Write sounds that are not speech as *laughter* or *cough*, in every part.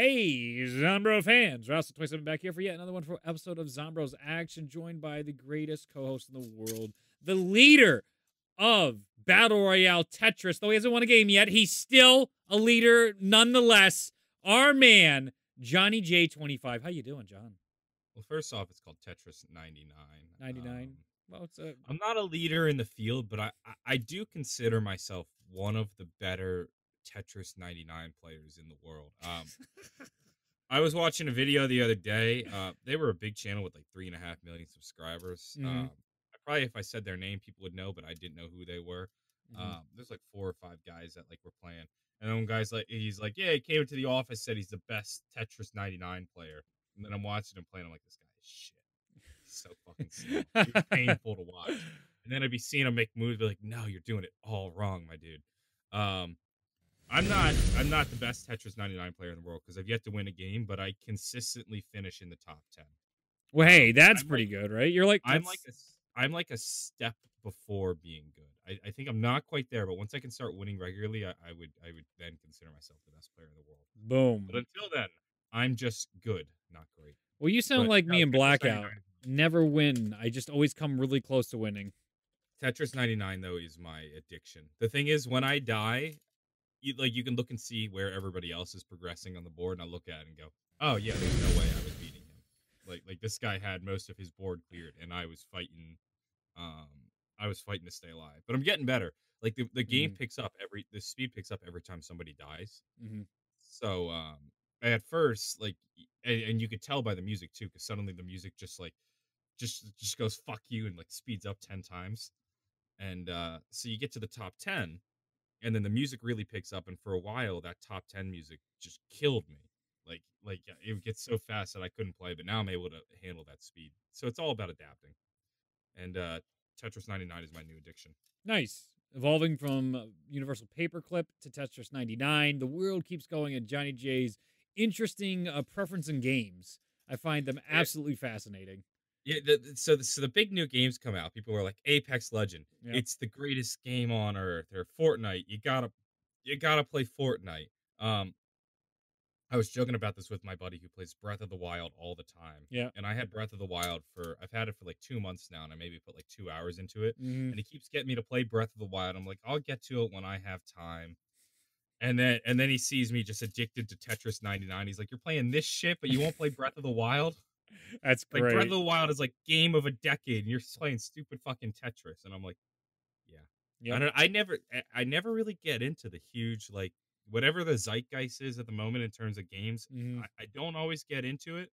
Hey, Zombro fans. Russell27 back here for yet another wonderful episode of Zombro's Action, joined by the greatest co host in the world, the leader of Battle Royale Tetris. Though he hasn't won a game yet, he's still a leader nonetheless. Our man, Johnny J25. How you doing, John? Well, first off, it's called Tetris 99. 99. Um, Well, it's a. I'm not a leader in the field, but I, I, I do consider myself one of the better Tetris 99 players in the world. Um, I was watching a video the other day. Uh, they were a big channel with like three and a half million subscribers. Mhm. Um, probably, if I said their name, people would know, but I didn't know who they were. Mhm. Um, there's like four or five guys that like were playing, and then one guy's like, he's like, yeah, he came into the office, said he's the best Tetris 99 player, and then I'm watching him playing. I'm like, this guy is shit. He's so fucking slow. Painful to watch. *laughs* And then I'd be seeing him make moves, be like, no, you're doing it all wrong, my dude. Um, I'm not, I'm not the best Tetris 99 player in the world because I've yet to win a game, but I consistently finish in the top 10. well, hey, that's I'm pretty like- good, right? You're like. I'm like a, I'm like a step before being good. I, I think I'm not quite there, but once I can start winning regularly, I, I would, I would then consider myself the best player in the world. Boom. But until then, I'm just good, not great. Well, you sound But, like no, me in Blackout. 99 Never win. I just always come really close to winning. Tetris 99 though is my addiction. The thing is, when I die, you, like you can look and see where everybody else is progressing on the board, and I look at it and go, "Oh yeah, there's no way I was beating him." Like like this guy had most of his board cleared, and I was fighting, um, I was fighting to stay alive. But I'm getting better. Like the, the game Mhm. picks up every the speed picks up every time somebody dies. Mhm. So um, at first, like, and, and you could tell by the music too, because suddenly the music just like just just goes fuck you and like speeds up ten times and uh so you get to the top 10 and then the music really picks up and for a while that top 10 music just killed me like like it gets so fast that i couldn't play but now i'm able to handle that speed so it's all about adapting and uh tetris 99 is my new addiction Nice. Evolving from uh, Universal Paperclip to Tetris 99, the world keeps going and Johnny J's interesting uh, preference in games. I find them absolutely fascinating. Yeah the, so the, so the big new games come out people are like apex legend Yeah. it's the greatest game on earth or fortnite you gotta you gotta play fortnite um i was joking about this with my buddy who plays breath of the wild all the time Yeah. and i had breath of the wild for i've had it for like two months now and i maybe put like two hours into it Mhm. and he keeps getting me to play breath of the wild i'm like i'll get to it when i have time and then and then he sees me just addicted to tetris 99 he's like you're playing this shit but you won't play breath of the wild That's like great. Breath of the Wild is like game of a decade, and you're playing stupid fucking Tetris, and I'm like, yeah, Yep. I don't. I never, I- never really get into the huge like whatever the zeitgeist is at the moment in terms of games. Mhm. I, I don't always get into it,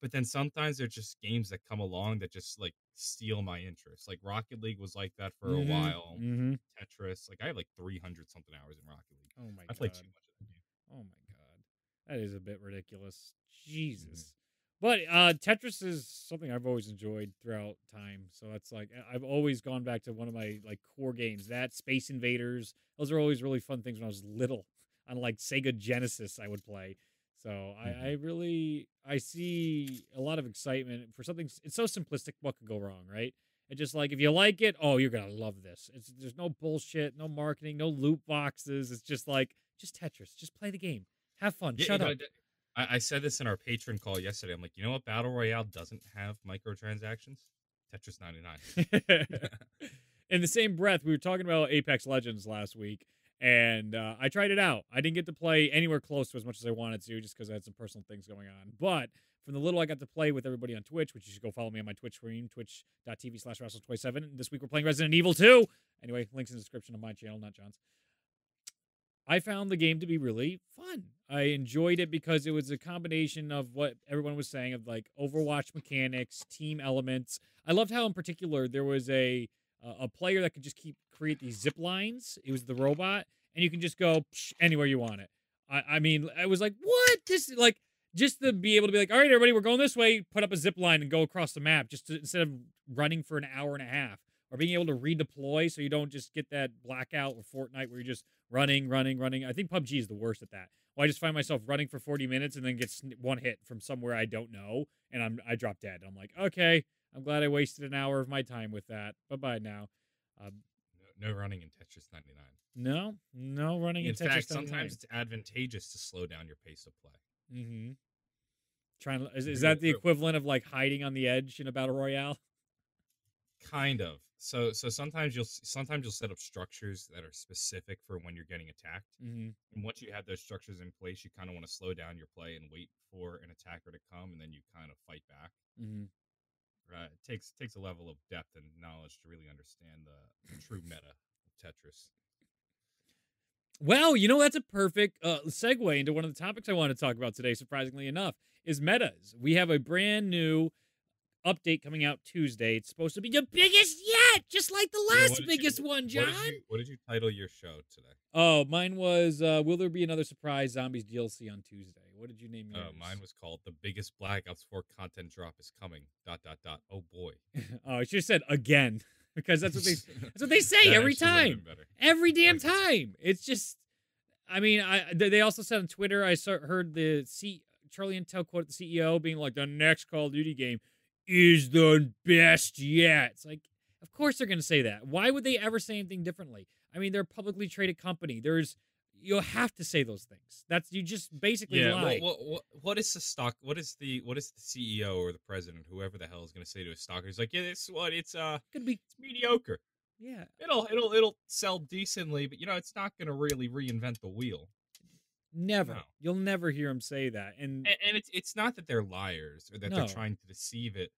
but then sometimes there's just games that come along that just like steal my interest. Like Rocket League was like that for Mhm. a while. Mhm. Tetris, like I have like 300 something hours in Rocket League. Oh my I god. play too much of the game. Oh my god. That is a bit ridiculous. Mm-hmm. Jesus. But uh Tetris is something I've always enjoyed throughout time. So that's like I've always gone back to one of my like core games. That Space Invaders. Those are always really fun things when I was little. *laughs* On like Sega Genesis I would play. So I, I really I see a lot of excitement for something it's so simplistic what could go wrong, right? It's just like if you like it, oh, you're gonna love this. It's there's no bullshit, no marketing, no loot boxes. It's just like just Tetris. Just play the game. Have fun. Yeah, Shut up. d- I, I said this in our patron call yesterday. I'm like, you know what? Battle Royale doesn't have microtransactions. Tetris 99. *laughs* In the same breath, we were talking about Apex Legends last week, and uh, I tried it out. I didn't get to play anywhere close to as much as I wanted to, just because I had some personal things going on. But from the little I got to play with everybody on Twitch, which you should go follow me on my Twitch stream, twitch.tv slash Russell27. This week we're playing Resident Evil 2. Anyway, links in the description of my channel, not John's. I found the game to be really fun. I enjoyed it because it was a combination of what everyone was saying of like Overwatch mechanics, team elements. I loved how, in particular, there was a uh, a player that could just keep create these zip lines. It was the robot, and you can just go anywhere you want it. I, I mean, I was like, what? This like just to be able to be like, all right, everybody, we're going this way. Put up a zip line and go across the map, just to, instead of running for an hour and a half, or being able to redeploy, so you don't just get that blackout with Fortnite where you're just running, running, running. I think PUBG is the worst at that. Well, I just find myself running for 40 minutes and then get one hit from somewhere I don't know, and I'm I drop dead. I'm like, okay, I'm glad I wasted an hour of my time with that. Bye bye now. Um, no, no running in Tetris 99. no, no running in, In Tetris In fact, 99. sometimes it's advantageous to slow down your pace of play. Mm-hmm. Trying to, is, is that the equivalent of like hiding on the edge in a battle royale? Kind of. So so sometimes you'll sometimes you'll set up structures that are specific for when you're getting attacked. Mm-hmm. And once you have those structures in place, you kind of want to slow down your play and wait for an attacker to come, and then you kind of fight back. Mm-hmm. Right? It takes takes a level of depth and knowledge to really understand the, the true *laughs* meta of Tetris. Well, you know that's a perfect uh, segue into one of the topics I want to talk about today. Surprisingly enough, is metas. We have a brand new update coming out Tuesday. It's supposed to be the biggest yet, just like the last what did biggest you, one, What John. did, you, what did you title your show today? Oh, mine was uh, Will there be another surprise zombies DLC on Tuesday? What did you name yours? Uh, mine was called "The Biggest Black Ops 4 Content Drop is Coming." Dot dot dot. Oh boy. *laughs* oh, I should have said again *laughs* because that's what they *laughs* that's what they say every time. Every damn time. It's just, I mean, I they they also said on Twitter. I saw, heard the C Charlie Intel quote the CEO being like, "The next Call of Duty game is the best yet." It's like, of course they're going to say that. Why would they ever say anything differently? I mean, they're a publicly traded company. There's you'll have to say those things. That's you just basically Yeah. lie. What, what, what, what is the stock? What is the what is the CEO or the president, whoever the hell, is going to say to a stocker? He's like, yeah, this what it's uh, Could be, it's mediocre. yeah. It'll it'll it'll sell decently, but you know, it's not going to really reinvent the wheel. Never. No. You'll never hear him say that. And And, and it's it's not that they're liars or that No. they're trying to deceive it.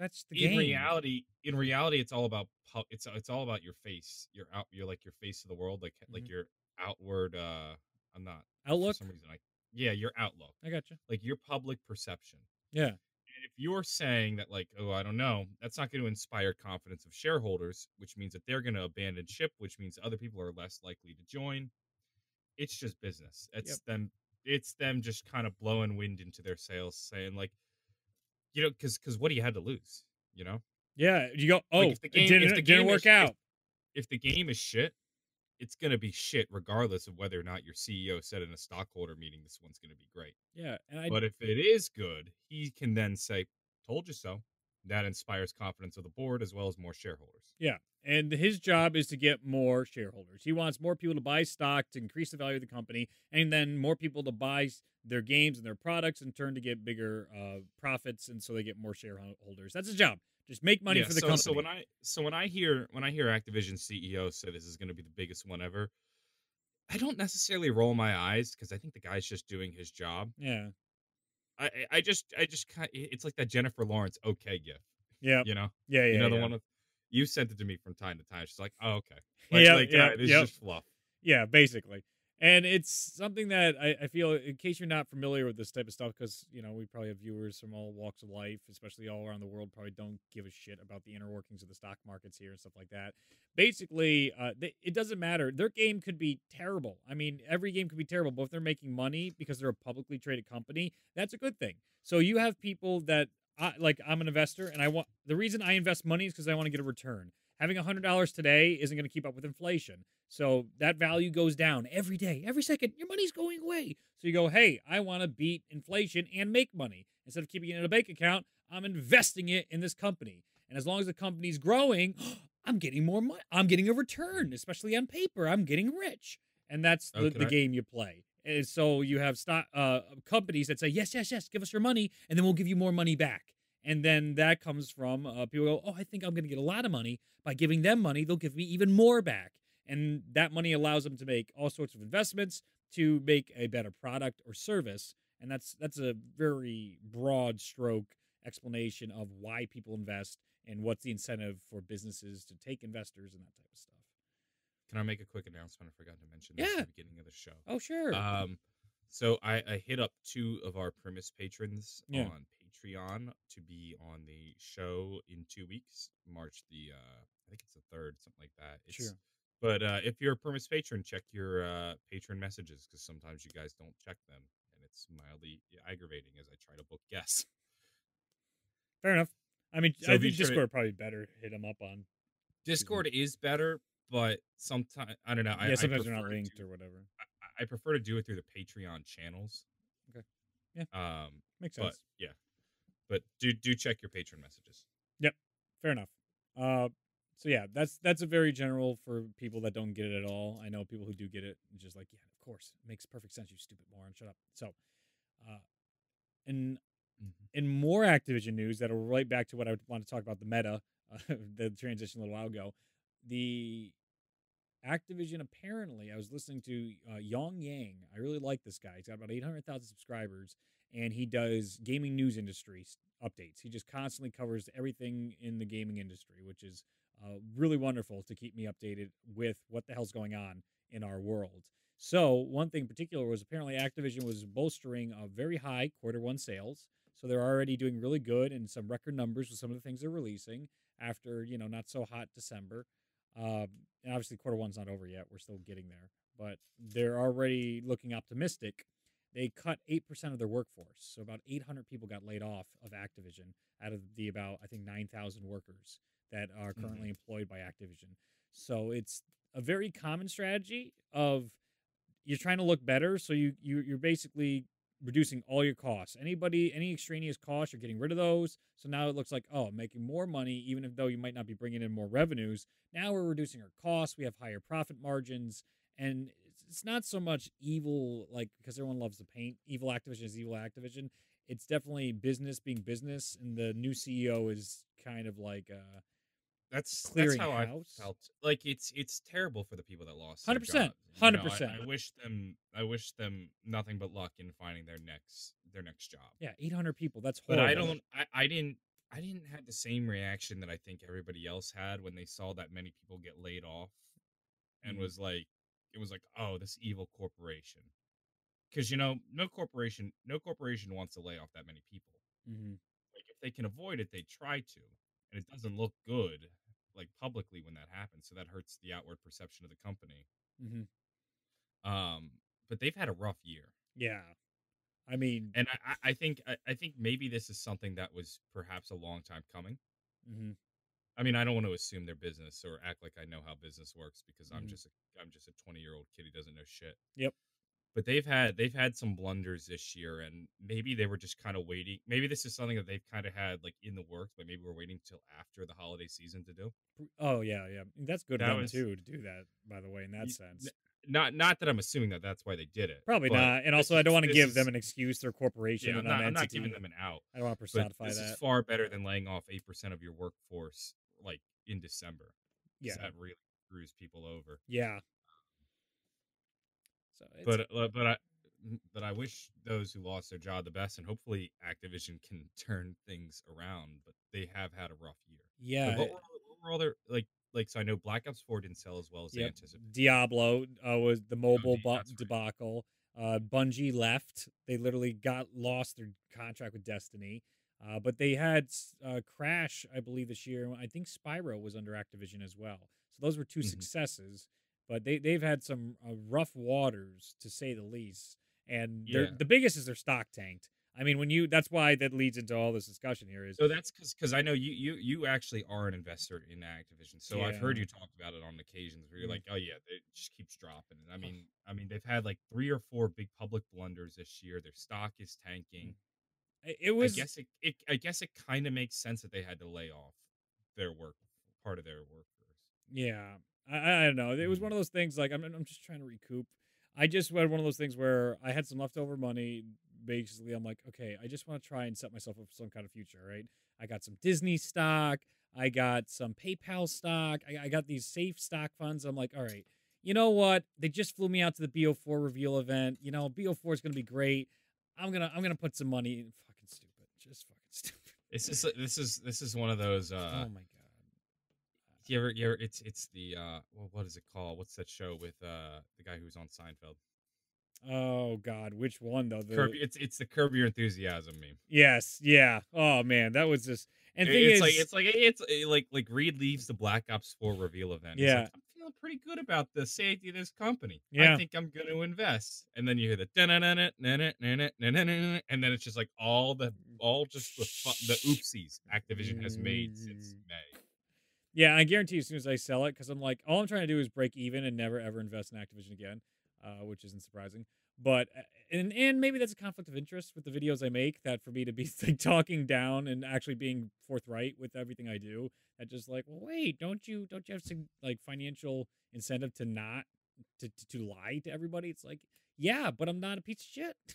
That's the in game. reality, in reality, it's all about it's it's all about your face. Your out. You're like your face of the world, like like Mhm. your outward. uh I'm not Outlook. for some reason. Like yeah, your outlook, I got you. like your public perception. Yeah. And if you're saying that, like, oh, I don't know, that's not going to inspire confidence of shareholders, which means that they're going to abandon ship, which means other people are less likely to join. It's just business. It's Yep. them. It's them just kind of blowing wind into their sails, saying like, you know, because because what do you have to lose? You know, Yeah. You go. Oh, if the it game- didn't, if the it didn't game work is- if- out. if the game is shit, it's going to be shit regardless of whether or not your CEO said in a stockholder meeting this one's going to be great. yeah. I But if it is good, he can then say, "Told you so." That inspires confidence of the board as well as more shareholders. Yeah. And his job is to get more shareholders. He wants more people to buy stock to increase the value of the company, and then more people to buy their games and their products in turn to get bigger uh, profits, and so they get more shareholders. That's his job. Just make money Yeah, for the so, company. So when I so when I hear when I hear Activision CEO say this is going to be the biggest one ever, I don't necessarily roll my eyes because I think the guy's just doing his job. yeah, I I- just I just kind it's like that Jennifer Lawrence okay gift. yeah, you know, yeah, yeah. you know the yeah. one with you sent it to me from time to time. She's like, oh okay, like, Yeah, like, yeah, uh, "Alright, this yep. is just fluff. Yeah, basically. And it's something that I, I feel, in case you're not familiar with this type of stuff, because, you know, we probably have viewers from all walks of life, especially all around the world, probably don't give a shit about the inner workings of the stock markets here and stuff like that. Basically, uh, they, it doesn't matter. Their game could be terrible. I mean, every game could be terrible, but if they're making money because they're a publicly traded company, that's a good thing. So you have people that, I, like, I'm an investor, and I want the reason I invest money is because I want to get a return. Having $100 today isn't going to keep up with inflation. So that value goes down every day, every second. Your money's going away. So you go, hey, I want to beat inflation and make money. Instead of keeping it in a bank account, I'm investing it in this company. And as long as the company's growing, *gasps* I'm getting more money. I'm getting a return, especially on paper. I'm getting rich. And that's the, the I- game you play. And so you have stock uh, companies that say, yes, yes, yes, give us your money, and then we'll give you more money back. And then that comes from uh, people go, oh, I think I'm going to get a lot of money. By giving them money, they'll give me even more back. And that money allows them to make all sorts of investments to make a better product or service. And that's that's a very broad stroke explanation of why people invest and what's the incentive for businesses to take investors and that type of stuff. Can I make a quick announcement? I forgot to mention this Yeah. at the beginning of the show. Oh, sure. Um, so I, I hit up two of our Primus patrons Yeah. on Patreon to be on the show in two weeks, March the uh, I think it's the third, something like that. It's, Sure. But uh, if you're a Primus patron, check your uh, patron messages because sometimes you guys don't check them, and it's mildly aggravating as I try to book guests. Fair enough. I mean, So I think sure Discord probably better hit them up on. Discord is better, but sometimes I don't know. I, yeah, I sometimes they're not prefer to linked do- or whatever. I, I prefer to do it through the Patreon channels. Okay. Yeah. Um, Makes sense. yeah, but do do check your patron messages. Yep, fair enough. Uh, so yeah, that's that's a very general for people that don't get it at all. I know people who do get it, just like, yeah, of course, it makes perfect sense. You stupid moron, shut up. So, Uh, and in more Activision news, that'll relate back to what I want to talk about the meta, uh, *laughs* the transition a little while ago. The Activision apparently, I was listening to uh, Yong Yea. I really like this guy. He's got about 800,000 subscribers, and he does gaming news industry updates. He just constantly covers everything in the gaming industry, which is uh, really wonderful to keep me updated with what the hell's going on in our world. So, one thing in particular was apparently Activision was bolstering a very high quarter one sales. So, they're already doing really good and some record numbers with some of the things they're releasing after, you know, not so hot December. Um, and obviously, quarter one's not over yet. We're still getting there, but they're already looking optimistic. They cut 8% of their workforce. So, about 800 people got laid off of Activision out of the about, I think, 9,000 workers that are currently mm-hmm. employed by Activision. So, it's a very common strategy of you're trying to look better. So, you, you you're basically reducing all your costs. Anybody, any extraneous costs, you're getting rid of those. So now it looks like, oh, I'm making more money, even if though you might not be bringing in more revenues. Now we're reducing our costs. We have higher profit margins. And it's- not so much evil, like, because everyone loves to paint evil Activision is evil Activision. It's definitely business being business. And the new CEO is kind of like, uh, That's that's Clearing how house? I felt. Like it's it's terrible for the people that lost. their 100%, you know, I- 100%. I, wish them I wish them nothing but luck in finding their next their next job. yeah, 800 people. That's But. I don't I, I didn't I didn't have the same reaction that I think everybody else had when they saw that many people get laid off and Mhm. was like it was like, "Oh, this evil corporation." Cuz you know, no corporation no corporation wants to lay off that many people. Mhm. Like if they can avoid it, they try to. And it doesn't look good like publicly when that happens, so that hurts the outward perception of the company. Mhm. Um but they've had a rough year. Yeah. I mean, And I, I- think I, I think maybe this is something that was perhaps a long time coming. mhm. I mean, I don't want to assume their business or act like I know how business works because I'm Mhm. just a, I'm just a 20 year old kid who doesn't know shit. Yep. But they've had they've had some blunders this year, and maybe they were just kind of waiting. Maybe this is something that they've kind of had like in the works, but maybe we're waiting till after the holiday season to do. oh, yeah, yeah. That's good That was- too, to do that, by the way, in that Ye- sense. Not not that I'm assuming that that's why they did it. Probably not. And also, I don't want to this give them an excuse. They're corporation Yeah, I'm and not, I'm not giving them an out. I don't want to But personify this that. is far better than laying off eight percent of your workforce like in December. yeah, that really screws people over. yeah. So, it's, but uh, but I but I wish those who lost their job the best, and hopefully Activision can *laughs* turn things around. But they have had a rough year. yeah, Like, what, were, what all their like like? So I know Black Ops Four didn't sell as well as they anticipated. Diablo uh, was the mobile D- bu- debacle. Uh, Bungie left. They literally got lost their contract with Destiny. Uh, but they had uh, Crash, I believe, this year. I think Spyro was under Activision as well. So those were 2 Mhm. successes. But they they've had some uh, rough waters to say the least. And Yeah. the biggest is their stock tanked. I mean, when you that's why that leads into all this discussion here is So that's because because I know you you you actually are an investor in Activision. So I've heard you talk about it on occasions where you're Mm. like, oh yeah, it just keeps dropping. And I mean, I mean they've had like three or four big public blunders this year. Their stock is tanking. it it was I guess it, it I guess it kind of makes sense that they had to lay off their work part of their workforce. Yeah, I, I don't know. It was one mm. of those things like I'm I'm just trying to recoup. I just had one of those things where I had some leftover money. Basically, I'm like, okay, I just want to try and set myself up for some kind of future, right? I got some Disney stock. I got some PayPal stock. I, I got these safe stock funds. I'm like, all right, you know what? They just flew me out to the BO4 reveal event. You know, BO4 is gonna be great. I'm gonna I'm gonna put some money. Just fucking *laughs* stupid. It's just this is this is one of those. uh oh my god. You ever, you ever, it's it's the uh well, what is it called? What's that show with uh the guy who was on Seinfeld? Oh god, which one though? The, Curb, it's it's the Curb Your Enthusiasm meme. Yes, yeah. Oh man, that was just and It- thing it's is, like it's like it's uh, like like Reed leaves the Black Ops Four reveal event. Yeah. like, I'm feeling pretty good about the safety of this company. Yeah. I think I'm going to invest. And then you hear the and then it's just like all the all just the fu- the oopsies Activision has made since Mm. May. yeah. I guarantee as soon as I sell it, because I'm like, all I'm trying to do is break even and never ever invest in Activision again, uh, which isn't surprising. But uh, and and maybe that's a conflict of interest with the videos I make. That for me to be *laughs* like talking down and actually being forthright with everything I do, that just like, well, wait, don't you don't you have some like financial incentive to not to to, to lie to everybody? It's like, yeah, but I'm not a piece of shit. *laughs*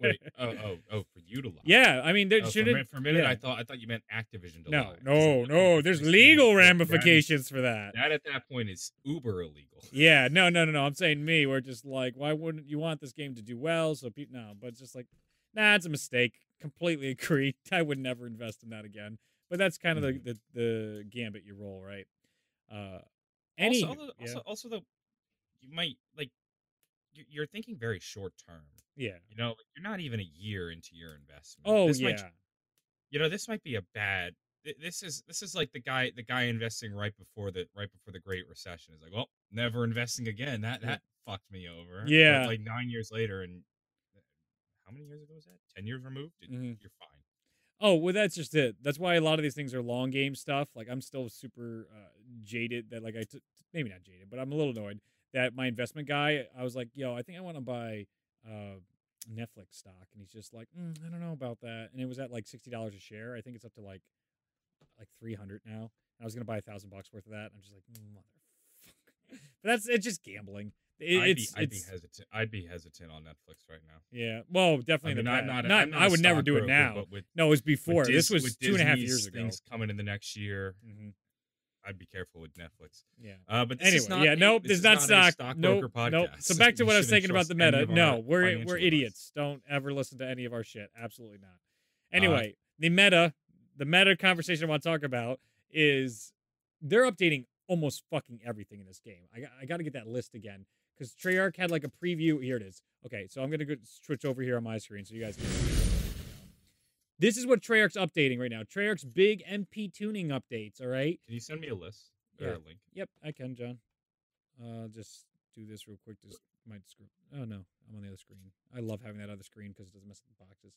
Wait, *laughs* oh, oh, oh, for you to lie. yeah, I mean, there Oh, shouldn't. for a minute, yeah. I thought I thought you meant Activision to no, lie. no, no. oh, There's legal stupid. *laughs* That is- ramifications for that. That at that point is uber illegal. *laughs* Yeah, no, no, no, no. I'm saying me. We're just like, why wouldn't you want this game to do well? So people, no, but just like, nah, it's a mistake. Completely agree. I would never invest in that again. But that's kind of Mhm. the, the the gambit you roll, right? Uh, any, also, also, yeah, also, also, though, you might like you're thinking very short term. yeah. You know, like, you're not even a year into your investment. Oh this yeah, Might, you know, this might be a bad. This is this is like the guy the guy investing right before the right before the Great Recession is like, well, never investing again. That that fucked me over. But, Yeah. like nine years later, and uh, how many years ago was that? Ten years removed. Mhm. You're fine. Oh, well, that's just it. That's why a lot of these things are long game stuff. Like I'm still super uh, jaded that like I t- maybe not jaded, but I'm a little annoyed that my investment guy. I was like, yo, I think I want to buy uh, Netflix stock, and he's just like, mm, I don't know about that. And it was at like sixty dollars a share. I think it's up to like like three hundred now. And I was gonna buy a thousand bucks worth of that. I'm just like, motherfucker. *laughs* but that's it's just gambling. It, I'd, be, I'd be hesitant. I'd be hesitant on Netflix right now. yeah. Well, definitely I mean, not. a- I'm not I would never do it now. But with, No, it was before. this was two and a half years ago. Things coming in the next year. hmm I'd be careful with Netflix. Yeah. Uh, but anyway, not yeah, nope, this this is not not stock. Nope, nope. So back to what I was thinking about the meta. No, we're we're advice. idiots. Don't ever listen to any of our shit. Absolutely not. Uh, Anyway, the meta, the meta conversation I want to talk about is they're updating almost fucking everything in this game. I got, I got to get that list again because Treyarch had like a preview. Here it is. Okay, so I'm gonna go switch over here on my screen so you guys can. This is what Treyarch's updating right now. Treyarch's big MP tuning updates. All right. Can you send me a list or Yeah. a link? Yep, I can, John. Uh, I'll just do this real quick. Just might screw. Oh no, I'm on the other screen. I love having that other screen because it doesn't mess with the boxes.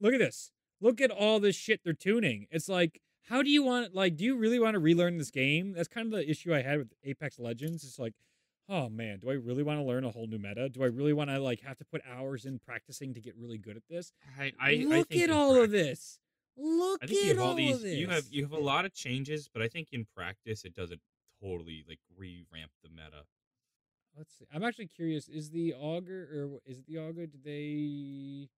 Look at this. Look at all this shit they're tuning. It's like, how do you want? Like, do you really want to relearn this game? That's kind of the issue I had with Apex Legends. It's like, oh man, do I really want to learn a whole new meta? Do I really want to like have to put hours in practicing to get really good at this? I, I, Look I at all of this. Look I think at you have all all these. of this. You have you have a lot of changes, but I think in practice it doesn't totally like revamp the meta. Let's see. I'm actually curious. Is the auger or is it the auger? Did they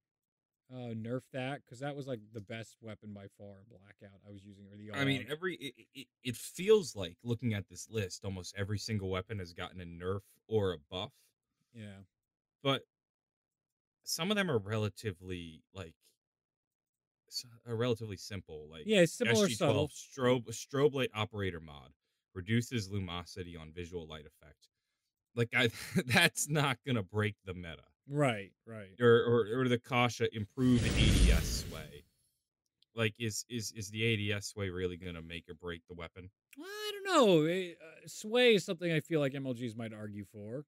uh nerf that? Because that was like the best weapon by far. in Blackout. I was using or the. I mean, every it, it, it feels like looking at this list, almost every single weapon has gotten a nerf or a buff, yeah. but some of them are relatively like are relatively simple. Like Yeah, similar SG12 subtle. strobe strobe light operator mod reduces lumosity on visual light effect. Like I, *laughs* that's not gonna break the meta. Right. Right. or or, or the Koshka improved ADS way. Like is is is the ADS way really gonna make or break the weapon? I don't know. eh, Uh, sway is something I feel like MLGs might argue for.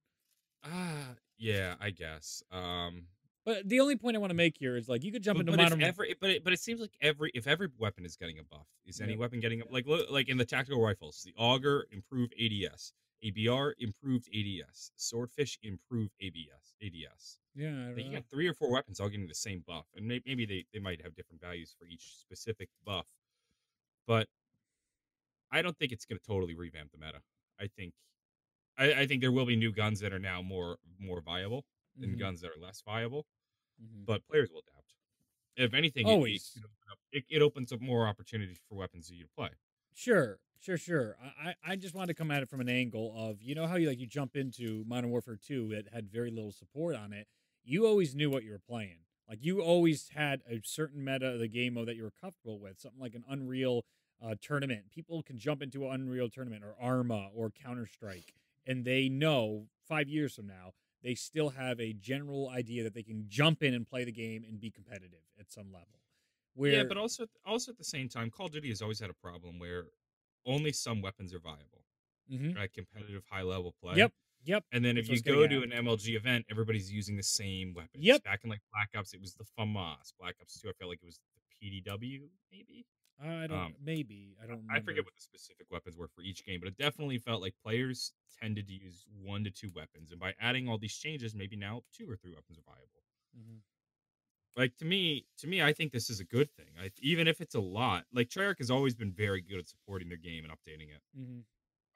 Ah, yeah, I guess. Um, But the only point I want to make here is like you could jump but, into but modern. every but it, but it seems like every if every weapon is getting a buff, is any weapon getting a, like like in the tactical rifles, the auger improved ADS, ABR improved ADS, swordfish improved ABS ADS. yeah. I Like you got three or four weapons all getting the same buff, and may- maybe they, they might have different values for each specific buff. But I don't think it's going to totally revamp the meta. I think I, I think there will be new guns that are now more more viable than Mhm, guns that are less viable, mhm. but players will adapt. If anything, it- Always. it, it, it, it opens up more opportunities for weapons for you to play. Sure, sure, sure. I, I just wanted to come at it from an angle of you know how you like you jump into Modern Warfare 2 that had very little support on it. You always knew what you were playing. Like you always had a certain meta of the game mode that you were comfortable with. Something like an Unreal uh, tournament. People can jump into an Unreal tournament or Arma or Counter Strike, and they know five years from now they still have a general idea that they can jump in and play the game and be competitive at some level. Where yeah, but also also at the same time, Call of Duty has always had a problem where only some weapons are viable. Mhm. Right, competitive high level play. Yep, yep. And then That's if you go to an MLG event, everybody's using the same weapons. Yep. Back in like Black Ops, it was the FAMAS. Black Ops 2, I felt like it was the PDW, maybe. I don't. Um, maybe I don't. I forget what the specific weapons were for each game, but it definitely felt like players tended to use one to two weapons. And by adding all these changes, maybe now two or three weapons are viable. Mhm. Like to me, to me, I think this is a good thing. I, even if it's a lot, like Treyarch has always been very good at supporting their game and updating it. Mhm.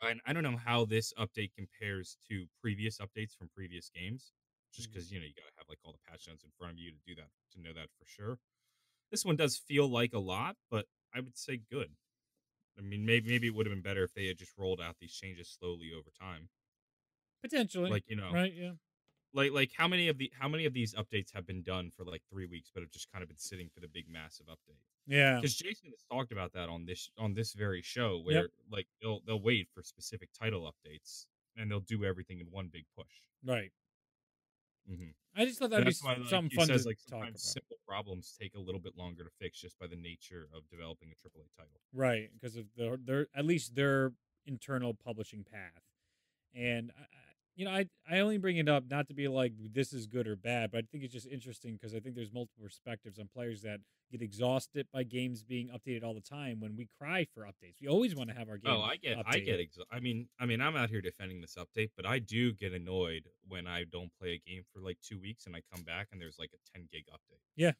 And I don't know how this update compares to previous updates from previous games. just because you know you gotta have like all the patch notes in front of you to do that to know that for sure. This one does feel like a lot, but I would say good. I mean, maybe maybe it would have been better if they had just rolled out these changes slowly over time. Potentially. Like you know, right? Yeah. Like like how many of the how many of these updates have been done for like three weeks, but have just kind of been sitting for the big massive update? Yeah. Because Jason has talked about that on this on this very show, where like they'll they'll wait for specific title updates and they'll do everything in one big push. Right. Mm-hmm. I just thought that'd be why, like, something fun says, to like talk about. simple problems take a little bit longer to fix just by the nature of developing a AAA title. Right, because of their their at least their internal publishing path, and I- you know, I I only bring it up not to be like this is good or bad, but I think it's just interesting because I think there's multiple perspectives on players that get exhausted by games being updated all the time. When we cry for updates, we always want to have our game. Oh, I get, I get. Exa- I mean, I mean, I'm out here defending this update, but I do get annoyed when I don't play a game for like two weeks and I come back and there's like a 10 gig update. Yeah.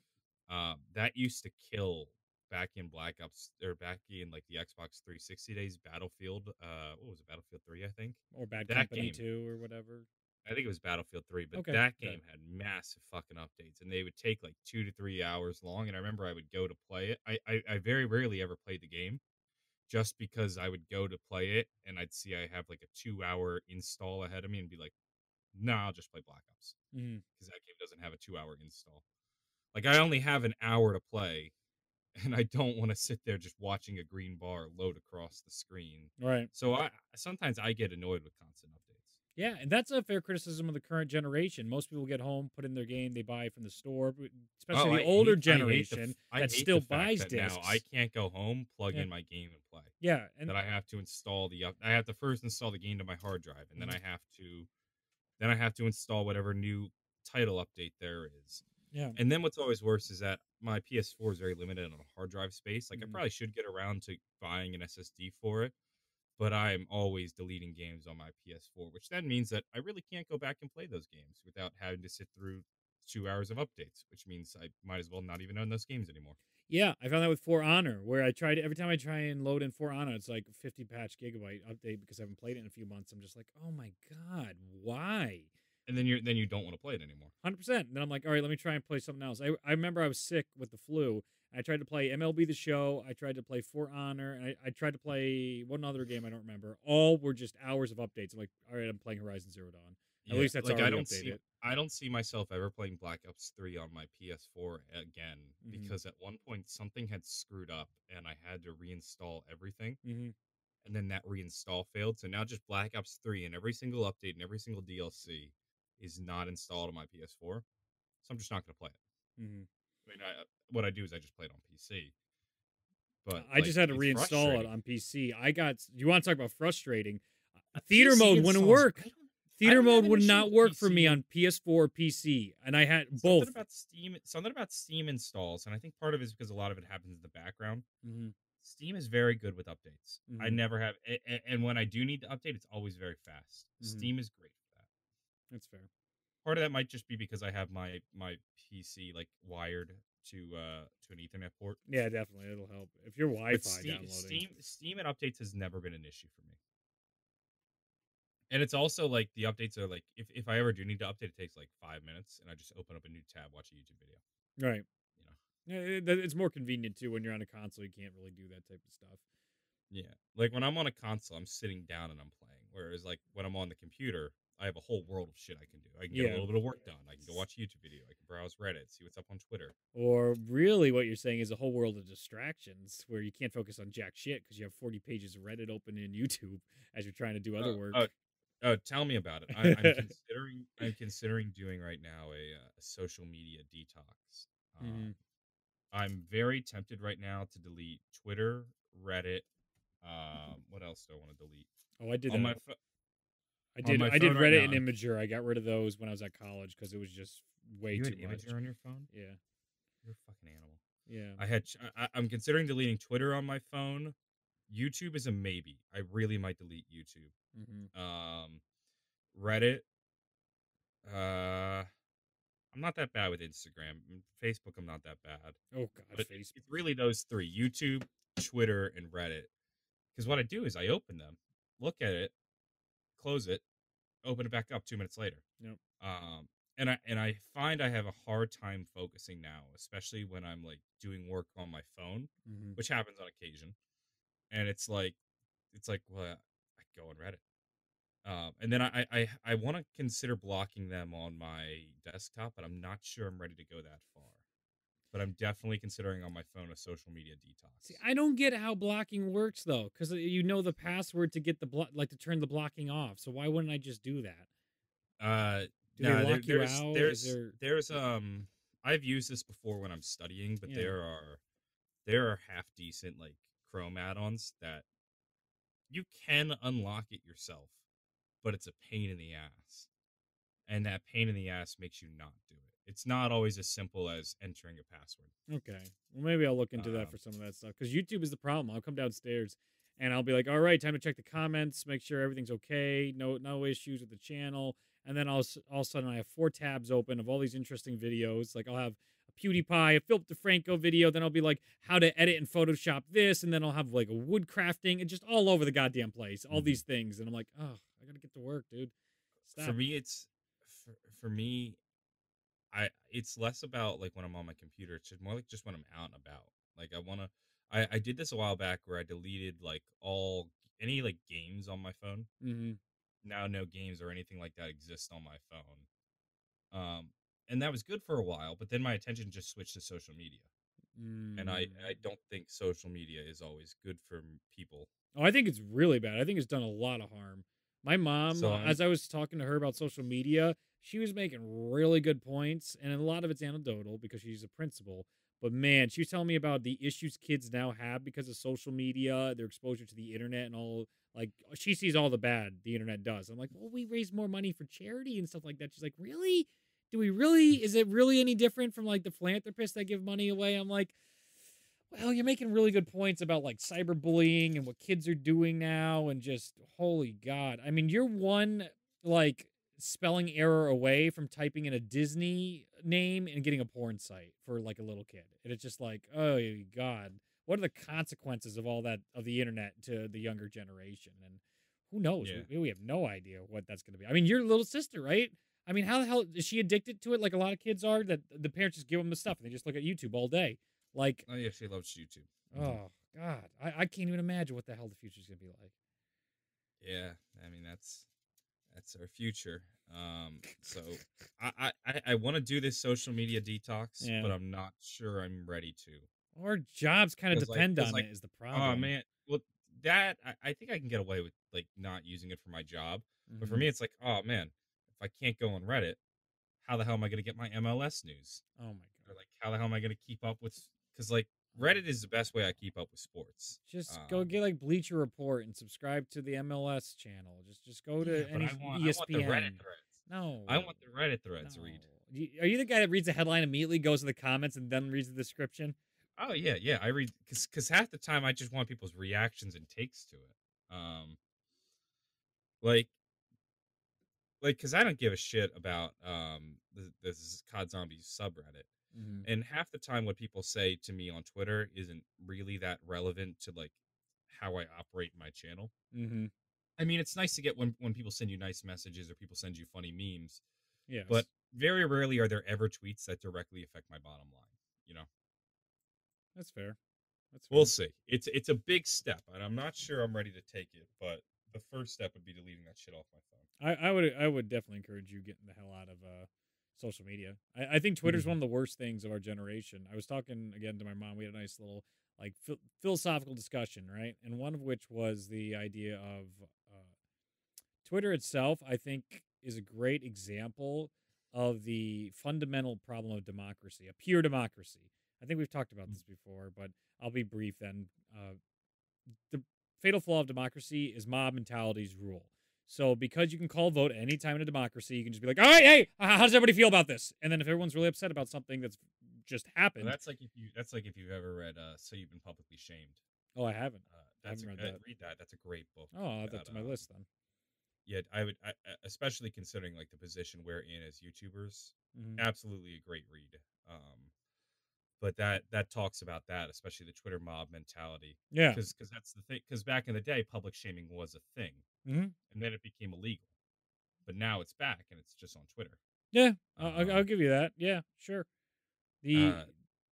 um, that used to kill back in Black Ops or back in like the Xbox 360 days. Battlefield, uh, what was it? Battlefield 3, I think. or Bad that Company game. two or whatever. I think it was Battlefield 3, but Okay, that yeah. game had massive fucking updates, and they would take like two to three hours long. And I remember I would go to play it. I, I, I very rarely ever played the game, just because I would go to play it and I'd see I have like a two hour install ahead of me and be like, nah, I'll just play Black Ops because that game doesn't have a two hour install. Like I only have an hour to play, and I don't want to sit there just watching a green bar load across the screen. Right. So I sometimes I get annoyed with constant updates. Yeah, and that's a fair criticism of the current generation. Most people get home, put in their game, they buy from the store, especially Oh, the I older hate- I hate the f- generation I that still the buys that discs. Now I can't go home, plug Yeah. in my game, and play. yeah, and that I have to install the. up- I have to first install the game to my hard drive, and then Mhm. I have to, then I have to install whatever new title update there is. Yeah, And then what's always worse is that my PS4 is very limited on hard drive space. Like Mhm. I probably should get around to buying an SSD for it, but I'm always deleting games on my PS4, which then means that I really can't go back and play those games without having to sit through two hours of updates, which means I might as well not even own those games anymore. yeah. I found that with For Honor, where I tried every time I try and load in For Honor, it's like a 50 patch gigabyte update because I haven't played it in a few months. I'm just like, oh my god, why? And then you're then you don't want to play it anymore. Hundred percent. Then I'm like, all right, let me try and play something else. I, I remember I was sick with the flu. I tried to play MLB The Show. I tried to play For Honor, and I, I tried to play one other game I don't remember. All were just hours of updates. I'm like, all right, I'm playing Horizon Zero Dawn. At least that's like I don't updated. see I don't see myself ever playing Black Ops 3 on my PS4 again Mhm. because at one point something had screwed up and I had to reinstall everything Mm-hmm. and then that reinstall failed. So now just Black Ops 3 and every single update and every single DLC is not installed on my PS4. So I'm just not going to play it. Mm-hmm. I mean, I, what I do is I just play it on PC. But I just had to reinstall it on PC. I got. You want to talk about frustrating? A Theater PC mode wouldn't work. Theater mode would not work for me on PS4 or PC, and I had Something both. about Steam. Something about Steam installs, and I think part of it is because a lot of it happens in the background. Mm-hmm. Steam is very good with updates. I Mhm. never have, and when I do need to update, it's always very fast. Mhm. Steam is great. That's fair. Part of that might just be because I have my my PC like wired to uh to an Ethernet port. Yeah, definitely, it'll help if your Wi-Fi But Steam, downloading. Steam Steam and updates has never been an issue for me. And it's also like the updates are like if, if I ever do need to update, it takes like five minutes, and I just open up a new tab, watch a YouTube video. Right. You know. Yeah, it's more convenient too when you're on a console. You can't really do that type of stuff. Yeah. Like when I'm on a console, I'm sitting down and I'm playing. Whereas like when I'm on the computer, I have a whole world of shit I can do. I can get Yeah. a little bit of work done. I can go watch a YouTube video. I can browse Reddit, see what's up on Twitter. Or really, what you're saying is a whole world of distractions where you can't focus on jack shit because you have 40 pages of Reddit open in YouTube *laughs* as you're trying to do other Uh, work. uh, Oh, tell me about it. I, I'm *laughs* considering. I'm considering doing right now a, uh, a social media detox. Um, Mhm. I'm very tempted right now to delete Twitter, Reddit. *laughs* Um, what else do I want to delete? oh, I did on that. my pho- I did. I did phone right Reddit and Imgur. I got rid of those when I was at college because it was just way you too had much. Imgur on your phone? Yeah. You're a fucking animal. Yeah. I had. I, I'm considering deleting Twitter on my phone. YouTube is a maybe. I really might delete YouTube. hmm Um, Reddit. Uh, I'm not that bad with Instagram. Mm, Facebook, I'm not that bad. Oh God, But Facebook. it's really those three: YouTube, Twitter, and Reddit. Because what I do is I open them, look at it, close it, open it back up two minutes later. Yep. Um, and I and I find I have a hard time focusing now, especially when I'm like doing work on my phone, Mhm. which happens on occasion. And it's like it's like, well, I go on Reddit. Um, and then I I I want to consider blocking them on my desktop, but I'm not sure I'm ready to go that far. But I'm definitely considering on my phone a social media detox. See, I don't get how blocking works though, because you know the password to get the block, like to turn the blocking off. So why wouldn't I just do that? Uh, Do no, there- lock you there's out? there's there? there's um I've used this before when I'm studying, but Yeah. there are there are half decent like Chrome add-ons that you can unlock it yourself, but it's a pain in the ass. And that pain in the ass makes you not do it. It's not always as simple as entering a password. Okay. Well, maybe I'll look into that Um, for some of that stuff because YouTube is the problem. I'll come downstairs and I'll be like, "All right, time to check the comments, make sure everything's okay, no no issues with the channel." And then all all of a sudden, I have four tabs open of all these interesting videos. Like I'll have a PewDiePie, a Philip DeFranco video. Then I'll be like, "How to edit and Photoshop this," and then I'll have like a wood crafting and just all over the goddamn place, all Mhm. these things. And I'm like, "Oh, I gotta get to work, dude." Stop. For me, it's for, for me. I it's less about like when I'm on my computer. It's more like just when I'm out and about. Like I want to. I I did this a while back where I deleted like all any like games on my phone. hmm Now no games or anything like that exist on my phone. Um, and that was good for a while, but then my attention just switched to social media, and I I Mm. don't think social media is always good for people. Oh, I think it's really bad. I think it's done a lot of harm. My mom, So uh, as I was talking to her about social media, she was making really good points, and a lot of it's anecdotal because she's a principal. But man, she was telling me about the issues kids now have because of social media, their exposure to the internet, and all. Like uh, she sees all the bad the internet does. I'm like, well, we raise more money for charity and stuff like that. She's like, really? Do we really? Is it really any different from like the philanthropists that give money away? I'm like, well, you're making really good points about like cyberbullying and what kids are doing now, and just holy god. I mean, you're one like spelling error away from typing in a Disney name and getting a porn site for like a little kid, and it's just like, oh god, what are the consequences of all that of the internet to the younger generation? And who knows? Yeah. We, we have no idea what that's going to be. I mean, your little sister, right? I mean, how the hell is she addicted to it? Like a lot of kids are. That the parents just give them the stuff and they just look at YouTube all day. Like Oh yeah, she loves YouTube. Mhm. Oh God, I, I can't even imagine what the hell the future is gonna be like. Yeah, I mean that's that's our future. Um, so I I I, want to do this social media detox, Yeah. but I'm not sure I'm ready to. Our jobs kind of 'Cause, like- on like, it. Is the problem? Oh man, well that I, I think I can get away with like not using it for my job, but for Mhm. me it's like oh man, if I can't go on Reddit, how the hell am I going to get my MLS news? oh my Or God, like how the hell am I going to keep up with? Because like Reddit is the best way I keep up with sports. just go um, get like Bleacher Report and subscribe to the MLS channel. Just just go to Yeah, any want, ESPN. The Reddit threads. no, I want the Reddit threads no. read. Are you the guy that reads the headline immediately, goes to the comments, and then reads the description? Oh yeah, yeah. I read because half the time I just want people's reactions and takes to it. Um, like, like because I don't give a shit about um this, this COD Zombies subreddit, Mm-hmm. and half the time what people say to me on Twitter isn't really that relevant to like how I operate my channel. Mm-hmm. I mean, it's nice to get when when people send you nice messages or people send you funny memes, Yes, but very rarely are there ever tweets that directly affect my bottom line. You know. that's fair. That's fair. We'll see. It's it's a big step, and I'm not sure I'm ready to take it. But the first step would be deleting that shit off my phone. I, I would I would definitely encourage you getting the hell out of uh, social media. I, I think Twitter's Mhm. one of the worst things of our generation. I was talking again to my mom. We had a nice little like phil- philosophical discussion, right? And one of which was the idea of uh, Twitter itself. I think is a great example of the fundamental problem of democracy, a pure democracy. I think we've talked about Mm. this before, but I'll be brief then. Uh, the fatal flaw of democracy is mob mentality's rule. So because you can call vote any time in a democracy, you can just be like, all right, hey, uh, how does everybody feel about this? And then if everyone's really upset about something that's just happened, that's like if you that's like if you've ever read uh So You've Been Publicly Shamed. oh, I haven't. Uh, that's a, haven't read uh, that. read that. That's a great book. Oh, I'll add that to my um, list then. Yeah, I would, I, I- especially considering like the position we're in as YouTubers. Mhm. Absolutely a great read. Um, but that that talks about that, especially the Twitter mob mentality. Yeah. because that's the thing. Because back in the day, public shaming was a thing, Mhm. and then it became illegal. But now it's back, and it's just on Twitter. Yeah, I'll, I'll- I'll Um, give you that. Yeah, sure. The uh,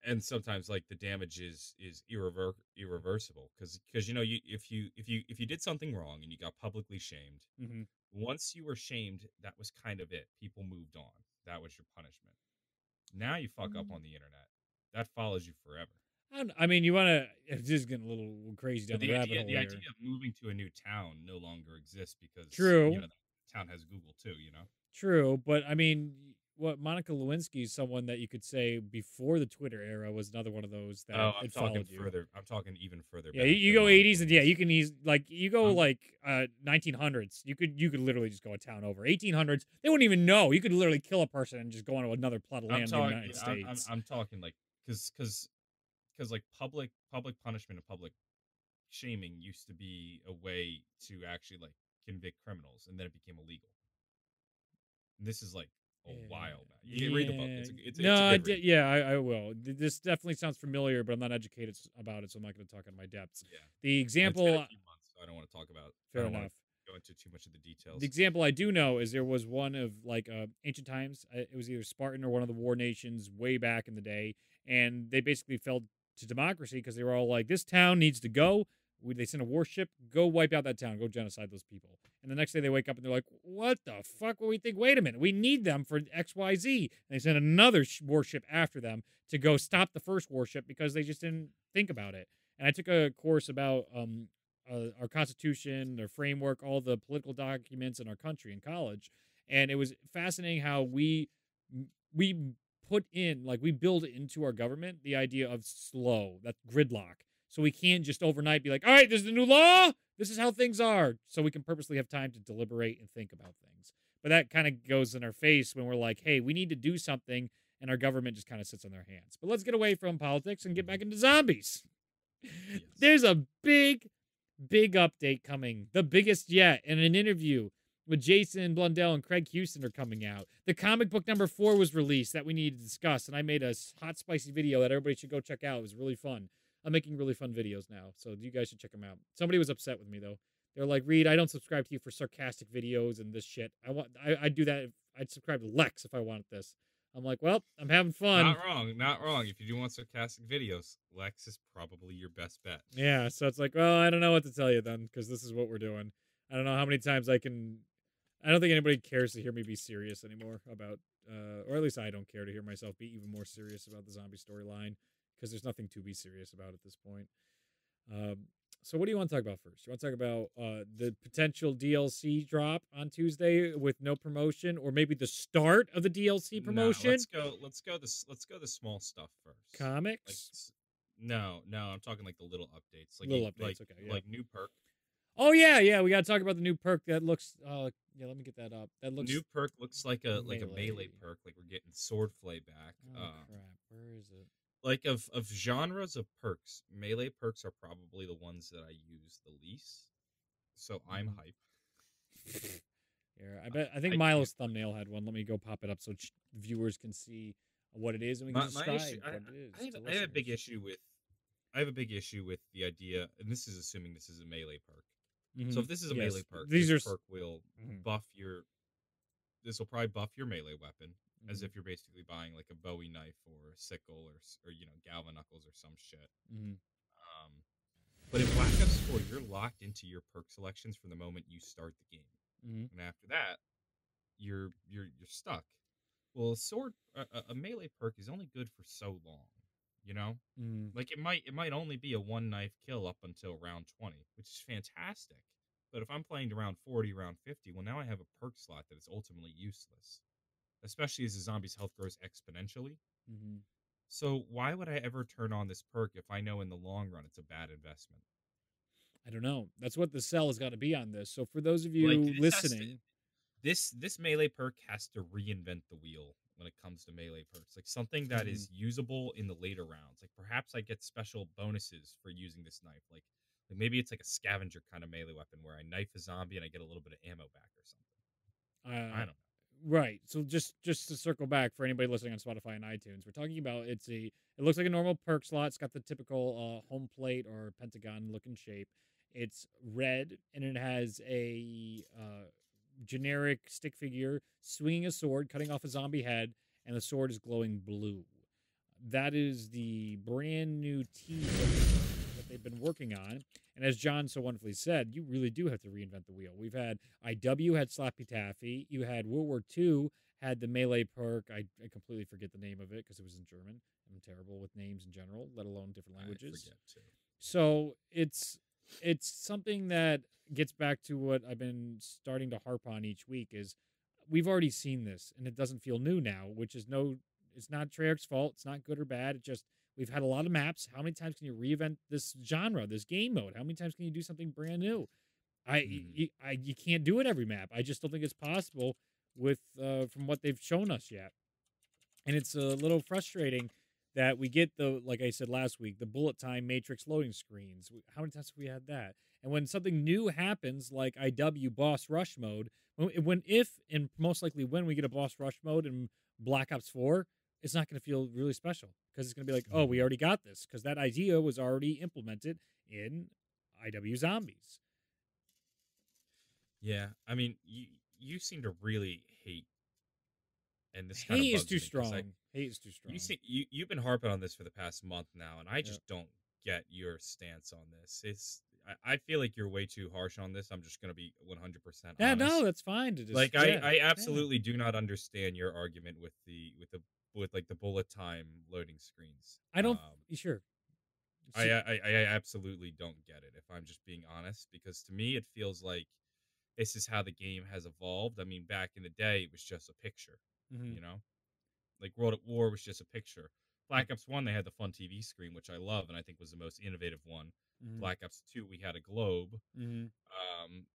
and sometimes like the damage is is irrever- irreversible because because you know you if you if you if you did something wrong and you got publicly shamed mhm. once you were shamed that was kind of it people moved on that was your punishment now you fuck up Mm. on the internet that follows you forever I, I mean, you want to. This is getting a little crazy down But the, the rabbit idea, hole the here. idea of moving to a new town no longer exists because True. you know, the town has Google too. You know, True, but I mean, what Monica Lewinsky is someone that you could say before the Twitter era was another one of those that oh, I'm talking further. I'm talking even further. Yeah, back you, go Monica 80s and yeah, you can ease like you go Um, like uh 1900s. You could you could literally just go a town over. 1800s, they wouldn't even know. You could literally kill a person and just go onto another plot of land I'm in the talking. United I'm, I'm, States. I'm talking like because because because like public public punishment and public shaming used to be a way to actually like convict criminals, and then it became illegal. This is like a Yeah. while back. You can read the book. It's a, Yeah. it's, no, it's I did, read. yeah, I, I will. This definitely sounds familiar, but I'm not educated about it, so I'm not going to talk in my depths. Yeah. The And it's been example, months, so I don't want to talk about. Fair enough. Go into too much of the details. The example I do know is there was one of like uh, ancient times. uh, It was either Spartan or one of the war nations way back in the day, and they basically fell to democracy because they were all like, "This town needs to go." We, they send a warship, go wipe out that town, go genocide those people. And the next day they wake up and they're like, "What the fuck?" Well, we think, wait a minute, we need them for X, Y, Z. And they send another sh- warship after them to go stop the first warship because they just didn't think about it. And I took a course about um, uh, our constitution, our framework, all the political documents in our country in college, and it was fascinating how we we put in like we build into our government the idea of slow, that gridlock. So we can't just overnight be like, all right, this is the new law. This is how things are. So we can purposely have time to deliberate and think about things. But that kind of goes in our face when we're like, hey, we need to do something, and our government just kind of sits on their hands. But let's get away from politics and get mm-hmm. back into zombies. *laughs* Yes. There's a big, big update coming, the biggest yet, in an interview with Jason Blundell and Craig Houston are coming out. The comic book number four was released that we need to discuss, and I made a hot, spicy video that everybody should go check out. It was really fun. I'm making really fun videos now, so you guys should check them out. Somebody was upset with me though. They're like, "Reed, I don't subscribe to you for sarcastic videos and this shit. I want, I, I'd do that. If, I'd subscribe to Lex if I wanted this." I'm like, "Well, I'm having fun." Not wrong, not wrong. If you do want sarcastic videos, Lex is probably your best bet. Yeah, so it's like, well, I don't know what to tell you then, because this is what we're doing. I don't know how many times I can. I don't think anybody cares to hear me be serious anymore about, uh, or at least I don't care to hear myself be even more serious about the zombie storyline, because there's nothing to be serious about at this point. Um, so what do you want to talk about first? You want to talk about uh, the potential DLC drop on Tuesday with no promotion, or maybe the start of the DLC promotion? No, let's go. Let's go. This. Let's go. The small stuff first. Comics. s- no, no. I'm talking like the little updates. Like Little updates, Like, okay, yeah. like new perk. Oh yeah, yeah. We got to talk about the new perk that looks. Uh, yeah, let me get that up. That looks. new perk looks like a melee. like a melee perk. Like we're getting sword flay back. Oh uh, crap! Where is it? like of of genres of perks, melee perks are probably the ones that I use the least. So I'm Mhm. hype. Here, *laughs* I bet. I think I Milo's thumbnail had one. Let me go pop it up so ch- viewers can see what it is and we can My, my issue, I, it is. I have, I have a big issue with. I have a big issue with the idea, and this is assuming this is a melee perk. So Mhm. if this is a Yes, melee perk, these this are perk will Mhm. buff your. This will probably buff your melee weapon, as Mhm. if you're basically buying like a Bowie knife or a sickle or or you know Galvaknuckles or some shit. Mhm. Um, but in Black Ops 4, you're locked into your perk selections from the moment you start the game, Mhm. and after that, you're you're you're stuck. Well, a sword, a- a melee perk is only good for so long, you know. Mhm. Like it might it might only be a one knife kill up until round 20, which is fantastic. But if I'm playing to round 40, round 50, well now I have a perk slot that is ultimately useless. Especially as the zombie's health grows exponentially. Mhm. So why would I ever turn on this perk if I know in the long run it's a bad investment? I don't know. That's what the sell has got to be on this. So for those of you Like, has to- listening, This this melee perk has to reinvent the wheel when it comes to melee perks. Like something that is usable in the later rounds. Like perhaps I get special bonuses for using this knife. Like like maybe it's like a scavenger kind of melee weapon where I knife a zombie and I get a little bit of ammo back or something. uh, I don't know. Right. So just just to circle back for anybody listening on Spotify and iTunes, we're talking about it's a it looks like a normal perk slot. It's got the typical uh, home plate or pentagon looking shape. It's red and it has a uh, generic stick figure swinging a sword, cutting off a zombie head, and the sword is glowing blue. That is the brand new teaser that they've been working on. And as John so wonderfully said, you really do have to reinvent the wheel. We've had IW had Slappy Taffy. You had World War II had the melee perk. I, I completely forget the name of it because it was in German. I'm terrible with names in general, let alone different languages. I forget too. So it's it's something that gets back to what I've been starting to harp on each week is we've already seen this and it doesn't feel new now, which is no it's not Treyarch's fault. It's not good or bad. It just we've had a lot of maps. How many times can you reinvent this genre, this game mode? How many times can you do something brand new? I, Mhm. you, I you can't do it every map. I just don't think it's possible with uh, from what they've shown us yet. And it's a little frustrating that we get the like I said last week, the bullet time matrix loading screens. How many times have we had that? And when something new happens, like IW boss rush mode, when, when if and most likely when we get a boss rush mode in Black Ops Four, it's not going to feel really special because it's going to be like, oh, we Mhm. already got this because that idea was already implemented in IW Zombies. Yeah, I mean, you you seem to really hate, and this kind Hate is too strong. I- Hate is too strong. You see, you you've been harping on this for the past month now, and I Yeah. just don't get your stance on this. It's I, I feel like you're way too harsh on this. I'm just gonna be 100 percent yeah, no, that's fine. To just, like I, yeah, I yeah. absolutely do not understand your argument with the with the with like the bullet time loading screens. I don't. Um, sure. I I I absolutely don't get it. If I'm just being honest, because to me it feels like this is how the game has evolved. I mean, back in the day, it was just a picture. Mhm. You know, like World at War was just a picture. Black Ops One, they had the fun TV screen, which I love and I think was the most innovative one. Mhm. Black Ops Two, we had a globe. Mhm. Um,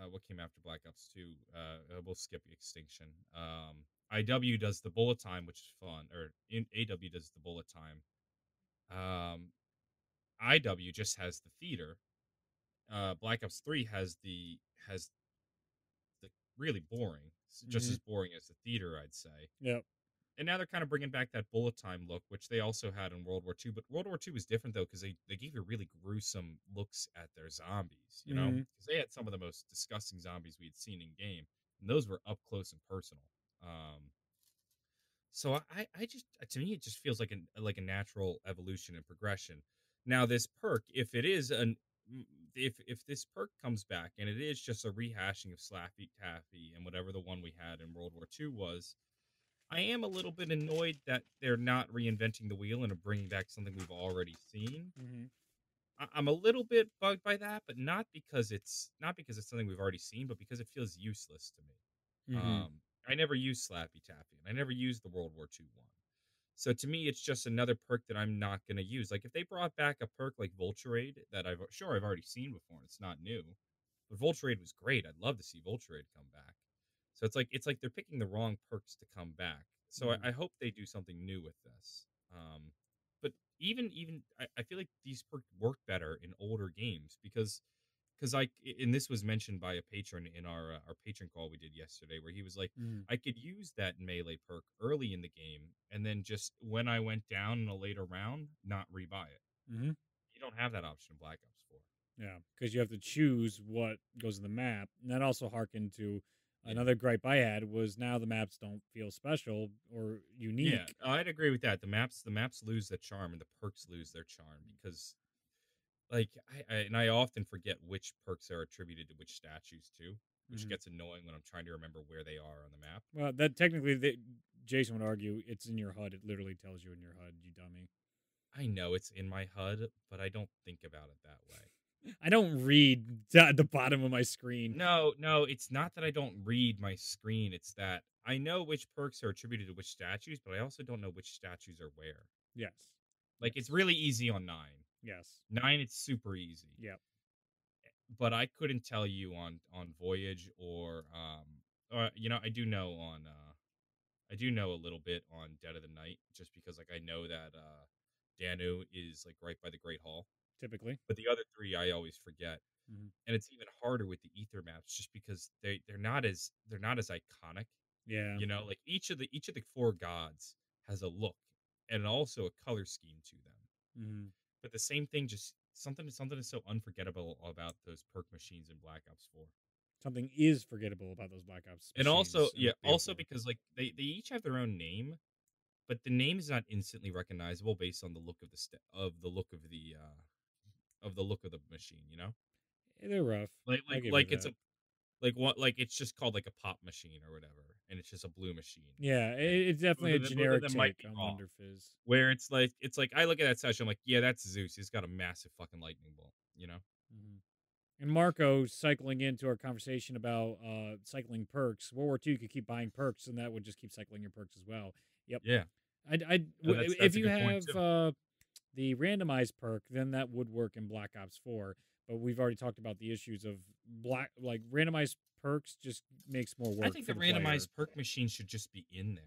uh, what came after Black Ops Two? Uh, uh, we'll skip Extinction. Um, IW does the bullet time, which is fun, or in, AW does the bullet time. Um, IW just has the theater. Uh, Black Ops Three has the has the really boring, just Mhm. as boring as the theater, I'd say. Yep. And now they're kind of bringing back that bullet time look, which they also had in World War II. But World War II was different though, because they, they gave you really gruesome looks at their zombies. You know, because they had some of the most disgusting zombies we had seen in game, and those were up close and personal. Um, so I, I just to me it just feels like an like a natural evolution and progression. Now this perk, if it is an if if this perk comes back and it is just a rehashing of Slappy Taffy and whatever the one we had in World War II was, I am a little bit annoyed that they're not reinventing the wheel and are bringing back something we've already seen. Mhm. I- I'm a little bit bugged by that, but not because it's not because it's something we've already seen, but because it feels useless to me. Mhm. Um, I never used Slappy Taffy, and I never used the World War II one. So to me, it's just another perk that I'm not going to use. Like if they brought back a perk like Vulture that I've sure I've already seen before, and it's not new, but Vulture was great. I'd love to see Vulture come back. So it's like it's like they're picking the wrong perks to come back. So Mhm. I, I hope they do something new with this. Um, but even even I, I feel like these perks work better in older games because because I and this was mentioned by a patron in our uh, our patron call we did yesterday where he was like Mhm. I could use that melee perk early in the game and then just when I went down in a later round not rebuy it. Mhm. You don't have that option in Black Ops 4. Yeah, because you have to choose what goes in the map, and that also harkened to another gripe I had was now the maps don't feel special or unique. Yeah, I'd agree with that. The maps the maps lose their charm and the perks lose their charm because like I, I and I often forget which perks are attributed to which statues too, which Mhm. gets annoying when I'm trying to remember where they are on the map. Well, that technically, they, Jason would argue it's in your HUD. It literally tells you in your HUD, you dummy. I know it's in my HUD, but I don't think about it that way. *laughs* I don't read at the bottom of my screen. No, no, it's not that I don't read my screen. It's that I know which perks are attributed to which statues, but I also don't know which statues are where. Yes. Like it's really easy on nine. Yes. Nine, it's super easy. Yep. But I couldn't tell you on on Voyage or um, or, you know, I do know on uh, I do know a little bit on Dead of the Night, just because like I know that uh, Danu is like right by the Great Hall. Typically. But the other three, I always forget. Mhm. and it's even harder with the ether maps just because they they're not as they're not as iconic Yeah. you know like each of the each of the four gods has a look and also a color scheme to them Mm hmm but the same thing just something something is so unforgettable about those perk machines in black ops 4 something is forgettable about those Black Ops. and also yeah also BO4. because like they they each have their own name but the name is not instantly recognizable based on the look of the st- of the look of the uh of the look of the machine you know Eh, they're rough. like like like it's a that. Like what like it's just called like a pop machine or whatever and it's just a blue machine Yeah, it, it's definitely a both of them- both of generic them might be on wrong. Wonder Fizz. where it's like it's like i look at that session i'm like yeah that's zeus he's got a massive fucking lightning bolt you know Mhm. And Marco cycling into our conversation about uh, cycling perks. World War II, you could keep buying perks, and that would just keep cycling your perks as well. Yep. yeah I, I, No, if you have uh, the randomized perk, then that would work in Black Ops 4. But we've already talked about the issues of black, like randomized perks just makes more work. i think the the player. randomized perk machine should just be in there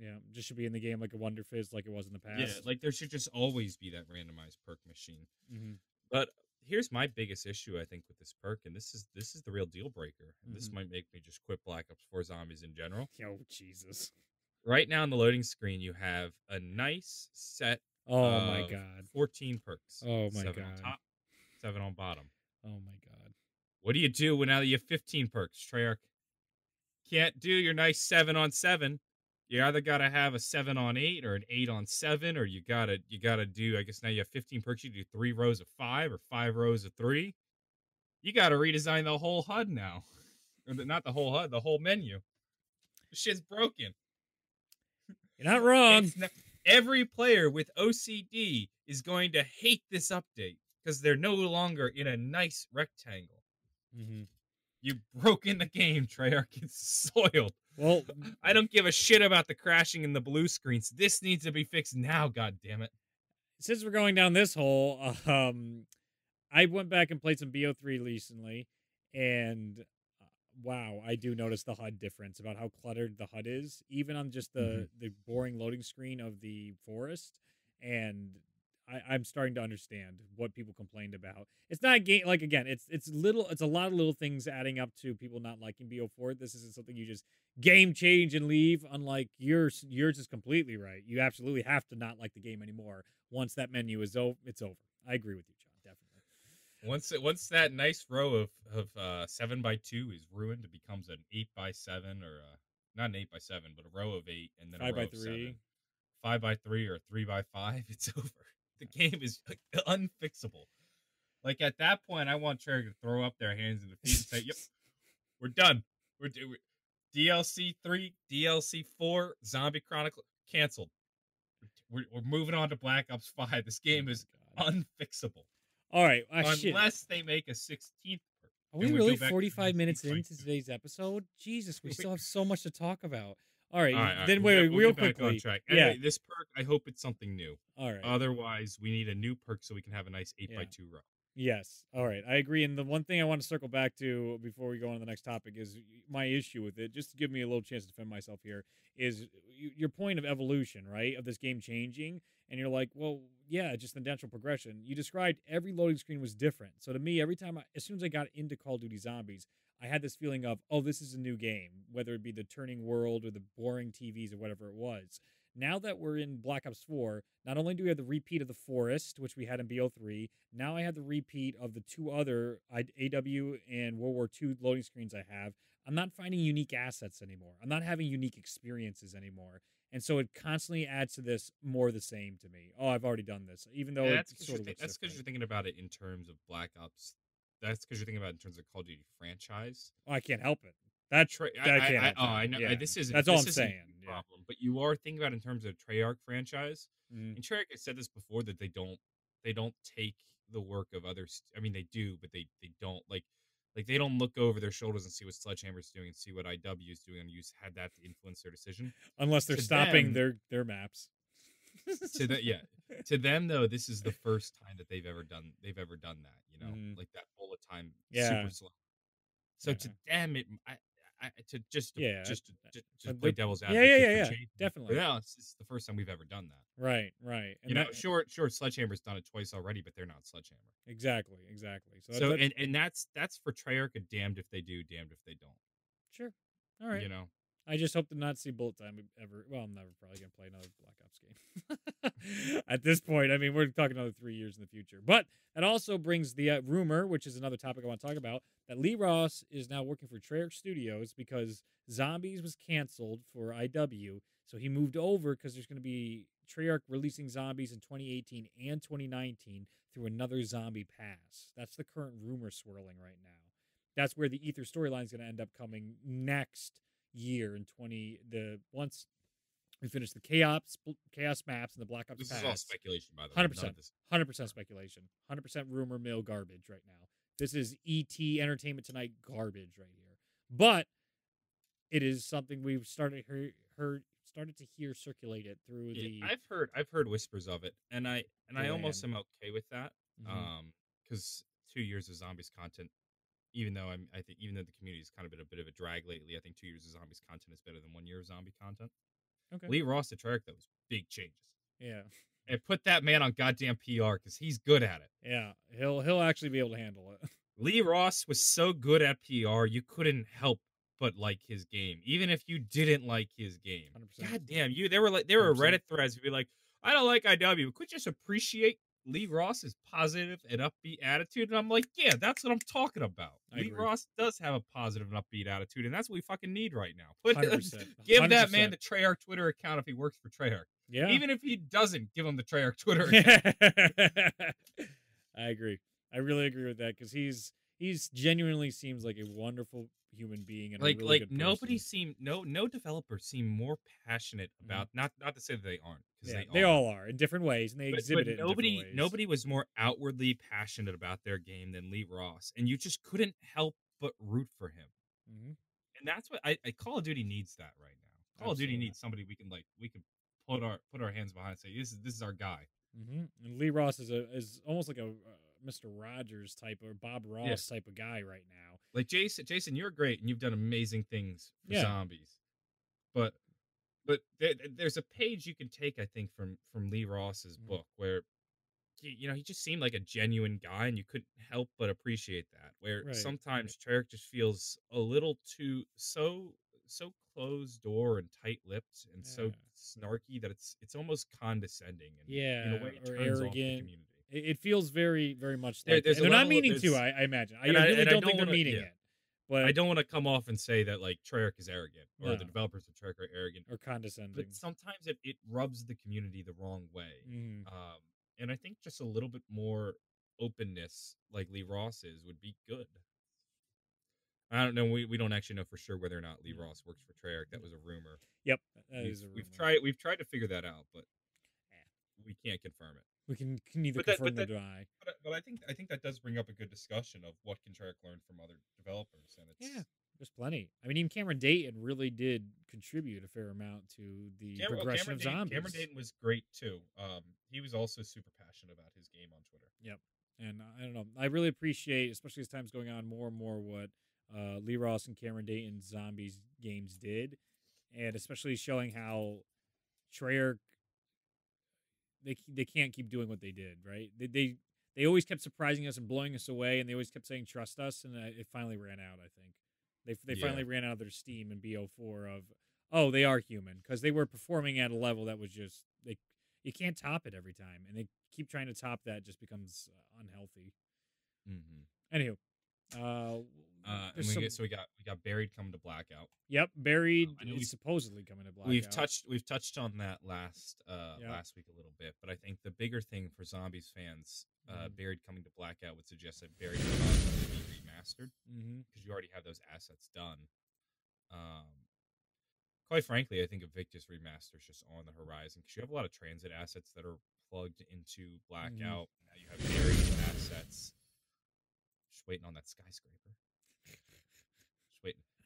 yeah, just should be in the game like a Wonder Fizz, like it was in the past. yeah like there should just always be that randomized perk machine hmm But here's my biggest issue, I think, with this perk, and this is this is the real deal breaker. And this might make me just quit Black Ops 4 Zombies in general. *laughs* Oh Jesus! Right now on the loading screen, you have a nice set Oh my God! 14 perks. Oh my God. top, seven on bottom. Oh my God! What do you do when now that you have 15 perks, Treyarch? Can't do your nice seven on seven. You either gotta have a seven on eight or an eight on seven, or you gotta you gotta do. I guess now you have 15 perks. You do three rows of five or five rows of three. You gotta redesign the whole HUD now, *laughs* or the, not the whole HUD, the whole menu. This shit's broken. You're not *laughs* wrong. Not- every player with OCD is going to hate this update because they're no longer in a nice rectangle. hmm You broken the game, Treyarch. It's soiled. Well, *laughs* I don't give a shit about the crashing in the blue screens. This needs to be fixed now, god damn it. since we're going down this hole, *laughs* um, I went back and played some BO3 recently, and uh, wow, I do notice the HUD difference about how cluttered the HUD is, even on just the Mhm. the boring loading screen of the forest. And I, I'm starting to understand what people complained about. It's not game like again, it's it's little, it's a lot of little things adding up to people not liking BO4. This isn't something you just game change and leave. Unlike yours, yours is completely right. You absolutely have to not like the game anymore once that menu is over. It's over. I agree with you, John. Definitely. Once it, once that nice row of of uh, seven by two is ruined, it becomes an eight by seven or uh not an eight by seven, but a row of eight and then Five a by row of three. seven. five by three or three by five. *laughs* It's over. The game is like, *laughs* unfixable. Like at that point, I want Treyarch to throw up their hands in the feet and say, "Yep, *laughs* we're done. We're, do- DLC three, DLC four, Zombie Chronicle canceled. We're, we're moving on to Black Ops Five. This oh game is Oh unfixable All right. Ah, shit. unless they make a sixteenth. Are we really 45 minutes into today's episode? Jesus, We- *laughs* still have so much to talk about. All right. All right, all right, then wait, wait, we'll real quickly. track. Yeah. This perk, I hope it's something new. All right. Otherwise, we need a new perk so we can have a nice eight by two row. Yes. All right. I agree. And the one thing I want to circle back to before we go on to the next topic is my issue with it, just to give me a little chance to defend myself here, is your point of evolution, right? Of this game changing. And you're like, well, yeah, just the natural progression. You described every loading screen was different. So to me, every time, I, as soon as I got into Call of Duty Zombies, I had this feeling of, oh, this is a new game, whether it be the turning world or the boring TVs or whatever it was. Now that we're in Black Ops 4, not only do we have the repeat of the forest, which we had in BO3, now I have the repeat of the two other AW and World War II loading screens I have. I'm not finding unique assets anymore. I'm not having unique experiences anymore. And so it constantly adds to this more the same to me. Oh, I've already done this, even though Yeah, that's because you're, of thi- looks that's 'cause you're thinking about it in terms of Black Ops. That's because you're thinking about it in terms of Call of Duty franchise. Oh, I can't help it. That's Tra- that I, can't. I, help oh. I know. Yeah. This isn't. That's all I'm saying. the Yeah. Problem, but you are thinking about in terms of Treyarch franchise. Mm. And Treyarch has said this before that they don't they don't take the work of others. I mean, they do, but they they don't like like they don't look over their shoulders and see what Sledgehammer's doing and see what IW is doing and use had that to influence their decision. Unless they're to stopping them- their their maps. to that, yeah, to them though, this is the first time that they've ever done they've ever done that. You know, Mhm. like that bullet time Yeah. super slow. So to them, it I, I to just to, Yeah, just to, just, just play devil's yeah, advocate. yeah, for yeah, change, definitely. For us, it's the first time we've ever done that. Right, right. And you know, that- sure, sure, Sledgehammer's done it twice already, but they're not Sledgehammer. exactly, exactly. So, So, that- and and that's that's for Treyarch damned if they do, damned if they don't. sure. All right. You know, I just hope to not see bullet time ever. Well, I'm never probably gonna play another Black Ops game. *laughs* At this point, I mean, we're talking another three years in the future. But that also brings the uh, rumor, which is another topic I want to talk about, that Lee Ross is now working for Treyarch Studios because Zombies was canceled for IW, so he moved over because there's going to be Treyarch releasing Zombies in 2018 and 2019 through another Zombie Pass. That's the current rumor swirling right now. That's where the Ether storyline is going to end up coming next year in 20 the once we finish the chaos chaos maps and the black ops This pass, is all speculation, by the way. 100%. None of this- 100% speculation 100% rumor mill garbage right now this is et entertainment tonight garbage right here but it is something we've started heard, heard started to hear circulated through Yeah, the I've heard I've heard whispers of it, and I and I almost am okay with that. Mhm. Um, because two years of zombies content, even though I'm I think even though the community has kind of been a bit of a drag lately, I think two years of zombies content is better than one year of zombie content. okay Lee Ross at Treyarch, that was big changes. yeah And put that man on goddamn PR because he's good at it. yeah he'll he'll actually be able to handle it *laughs* Lee Ross was so good at PR, you couldn't help but like his game, even if you didn't like his game. 100%. God damn, you there were like there were 100%. Reddit threads who'd be like, I don't like IW, but could just appreciate Lee Ross is positive and upbeat attitude? And I'm like, yeah, that's what I'm talking about. I Lee agree. Ross does have a positive and upbeat attitude, and that's what we fucking need right now. *laughs* Put uh, 100%, give that man the Treyarch Twitter account if he works for Treyarch. yeah Even if he doesn't, give him the Treyarch Twitter *laughs* account. I agree. I really agree with that because he's he's genuinely seems like a wonderful human being and a like really like nobody person. seem no no developer seem more passionate Mhm. about not not to say that they aren't because Yeah, they, they all are in different ways and they but, exhibit but it. nobody nobody was more outwardly passionate about their game than Lee Ross and you just couldn't help but root for him Mhm. and that's what I, I Call of Duty needs that right now Call of Duty needs somebody we can like we can put our put our hands behind and say this is this is our guy hmm And Lee Ross is a is almost like a uh, Mr. Rogers type or Bob Ross type of guy right now. like Jason Jason you're great and you've done amazing things for Yeah. zombies but but there, there's a page you can take I think from from Lee Ross's Mhm. book where he, you know he just seemed like a genuine guy and you couldn't help but appreciate that where Right, sometimes Treyarch just feels a little too so so closed door and tight lipped and so snarky that it's it's almost condescending and in Yeah, a way it turns off the arrogant. community It, it feels very very much There- like there's that. a And they're not level meaning to. I, I imagine. I and I- really and I don't don't think they're meaning yeah. it. But I don't want to come off and say that like Treyarch is arrogant or the developers of Treyarch are arrogant or condescending. but sometimes it, it rubs the community the wrong way. Mhm. Um, and I think just a little bit more openness, like Lee Ross is, would be good. I don't know. We, we don't actually know for sure whether or not Lee Mm. Ross works for Treyarch. That was a rumor. Yep, that we've, is a we've tried we've tried to figure that out, but Eh. we can't confirm it. We can, can neither that- confirm but nor deny. But, but I think I think that does bring up a good discussion of what can Treyarch learn from other developers, and it's Yeah, there's plenty. I mean, even Cameron Dayton really did contribute a fair amount to the Cam- progression Cameron of Dayton, zombies. Cameron Dayton was great too. Um, he was also super passionate about his game on Twitter. Yep, and I don't know. I really appreciate, especially as time's going on, more and more what uh, Lee Ross and Cameron Dayton's zombies games did, and especially showing how Treyarch they they can't keep doing what they did. Right? They they they always kept surprising us and blowing us away, and they always kept saying trust us, and uh, it finally ran out. I think they they Yeah. finally ran out of their steam in BO4 of oh they are human because they were performing at a level that was just they you can't top it every time, and they keep trying to top that just becomes uh, unhealthy. Mm-hmm. Anywho, uh, Uh, and we some- get, so we got we got buried coming to blackout. yep, buried know is supposedly coming to blackout. We've touched we've touched on that last uh Yeah. last week a little bit, but I think the bigger thing for zombies fans, uh, Mhm. buried coming to blackout would suggest that buried would be remastered because you already have those assets done. Um, quite frankly, I think Invictus remaster is just on the horizon because you have a lot of TranZit assets that are plugged into blackout. Now you have buried assets. Just waiting on that skyscraper.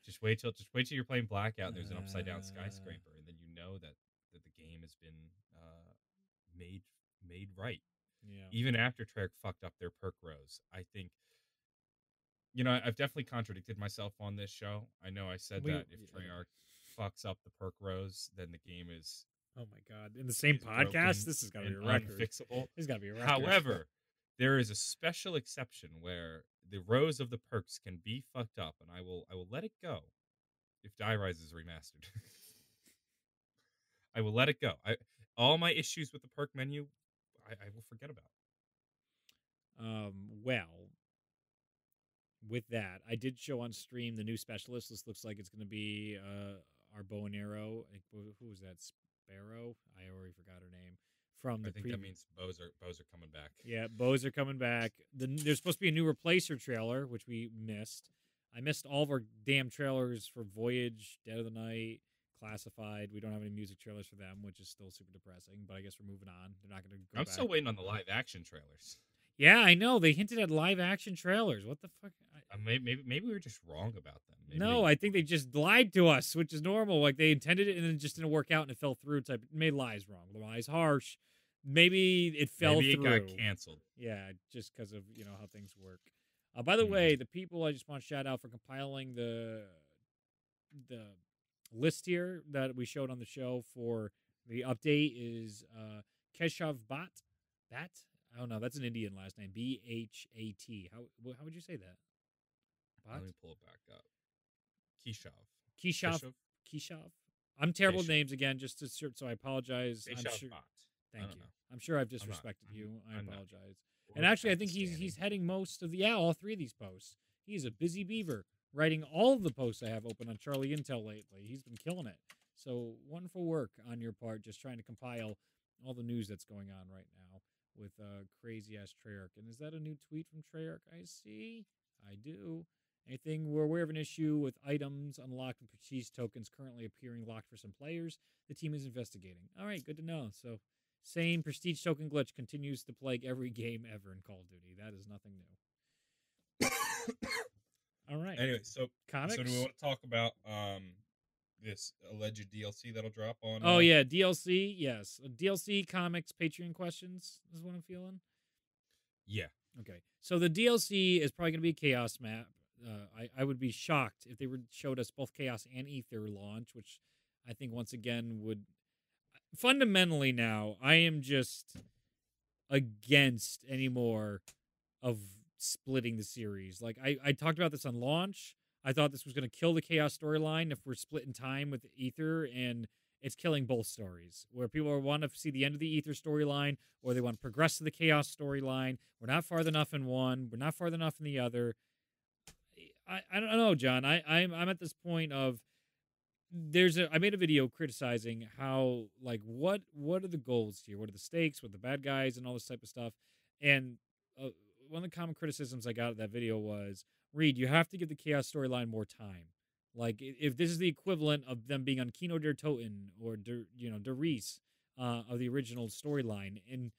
Just wait. Till just wait till you're playing blackout and there's an upside down Uh. skyscraper, and then you know that that the game has been uh, made made right Yeah. even after Treyarch fucked up their perk rows. I think, you know, I've definitely contradicted myself on this show. I know I said We- that if yeah. Treyarch fucks up the perk rows, then the game is, Oh my god! In the same podcast, this has got to be a record. unfixable. This got to be a record. However, there is a special exception where the rows of the perks can be fucked up, and I will I will let it go. if Die Rise is remastered. *laughs* I will let it go. I all my issues with the perk menu, I, I will forget about. Um, well, with that, I did show on stream the new specialist. This looks like it's going to be uh, our bow and arrow. Who who was that? Sparrow. I already forgot her name. From the I think previ- that means bows are bows are coming back. Yeah, bows are coming back. The, there's supposed to be a new replacer trailer, which we missed. I missed all of our damn trailers for Voyage, Dead of the Night, Classified. We don't have any music trailers for them, which is still super depressing. But I guess we're moving on. They're not going to go I'm back. still waiting on the live action trailers. yeah, I know. They hinted at live action trailers. What the fuck? I, Uh, maybe, maybe maybe we were just wrong about them. Maybe no, they- I think they just lied to us, which is normal. Like they intended it and then it just didn't work out and it fell through. Type made lies wrong. Lies harsh. Maybe it fell maybe through. it got canceled. Yeah, just because of you know how things work. Uh, by the Mhm. way, the people I just want to shout out for compiling the the list here that we showed on the show for the update is uh, Keshav Bhat. Bat? I don't know. That's an Indian last name. B H A T. How how would you say that? Bhat? Let me pull it back up. Keshav. Keshav. Keshav? Keshav. I'm terrible Keshav. names again. Just to so I apologize. I'm sure. Bhatt. Thank you. know. I'm sure I've disrespected I'm- you. I I'm not. apologize. And actually, I think he's he's heading most of the yeah all three of these posts. He's a busy beaver writing all of the posts I have open on Charlie Intel lately. He's been killing it. So wonderful work on your part, just trying to compile all the news that's going on right now with uh, crazy ass Treyarch. And is that a new tweet from Treyarch? I see. I do. Anything we're aware of an issue with items unlocked and prestige tokens currently appearing locked for some players. The team is investigating. All right, good to know. So same prestige token glitch continues to plague every *laughs* game ever in Call of Duty. That is nothing new. All right. anyway, so Comics. so do we want to talk about um this alleged DLC that'll drop on? oh uh, yeah, DLC. Yes, Uh, DLC comics Patreon questions is what I'm feeling. yeah. Okay, so the DLC is probably going to be a chaos map. Uh, I I would be shocked if they were showed us both chaos and ether launch, which I think once again would fundamentally now I am just against any more of splitting the series. Like I I talked about this on launch. I thought this was going to kill the chaos storyline if we're splitting time with ether and it's killing both stories. Where people want to see the end of the ether storyline or they want to progress to the chaos storyline. We're not far enough in one. We're not far enough in the other. I, I don't know john. I, I'm, I'm at this point of there's a i made a video criticizing how like what what are the goals here? What are the stakes? What are the bad guys? And all this type of stuff. And uh, one of the common criticisms i got of that video was reed you have to give the chaos storyline more time. Like if this is the equivalent of them being on Kino der Toten or der, you know der Riese uh, of the original storyline, and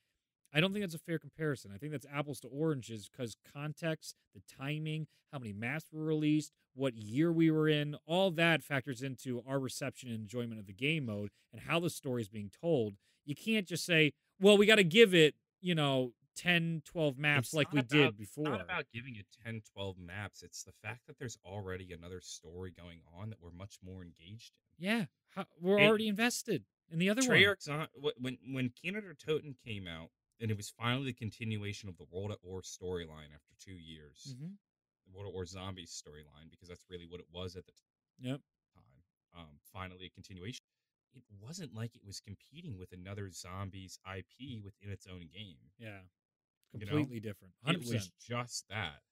I don't think that's a fair comparison. I think that's apples to oranges because context, the timing, how many masks were released, what year we were in, all that factors into our reception and enjoyment of the game mode and how the story is being told. You can't just say, "Well, we got to give it," you know. 10 12 maps It's like we about- did It's before not about giving it 10, 12 maps. It's the fact that there's already another story going on that we're much more engaged in. yeah how, we're And- already invested in the other one Treyarch's on wh- when when der Toten came out, and it was finally the continuation of the World at War storyline after two years, Mhm. World War Zombies storyline, because that's really what it was at the Yep. time. Um, finally, a continuation. It wasn't like it was competing with another Zombies IP within its own game. Yeah. You know? Completely different. It 100%. was just that.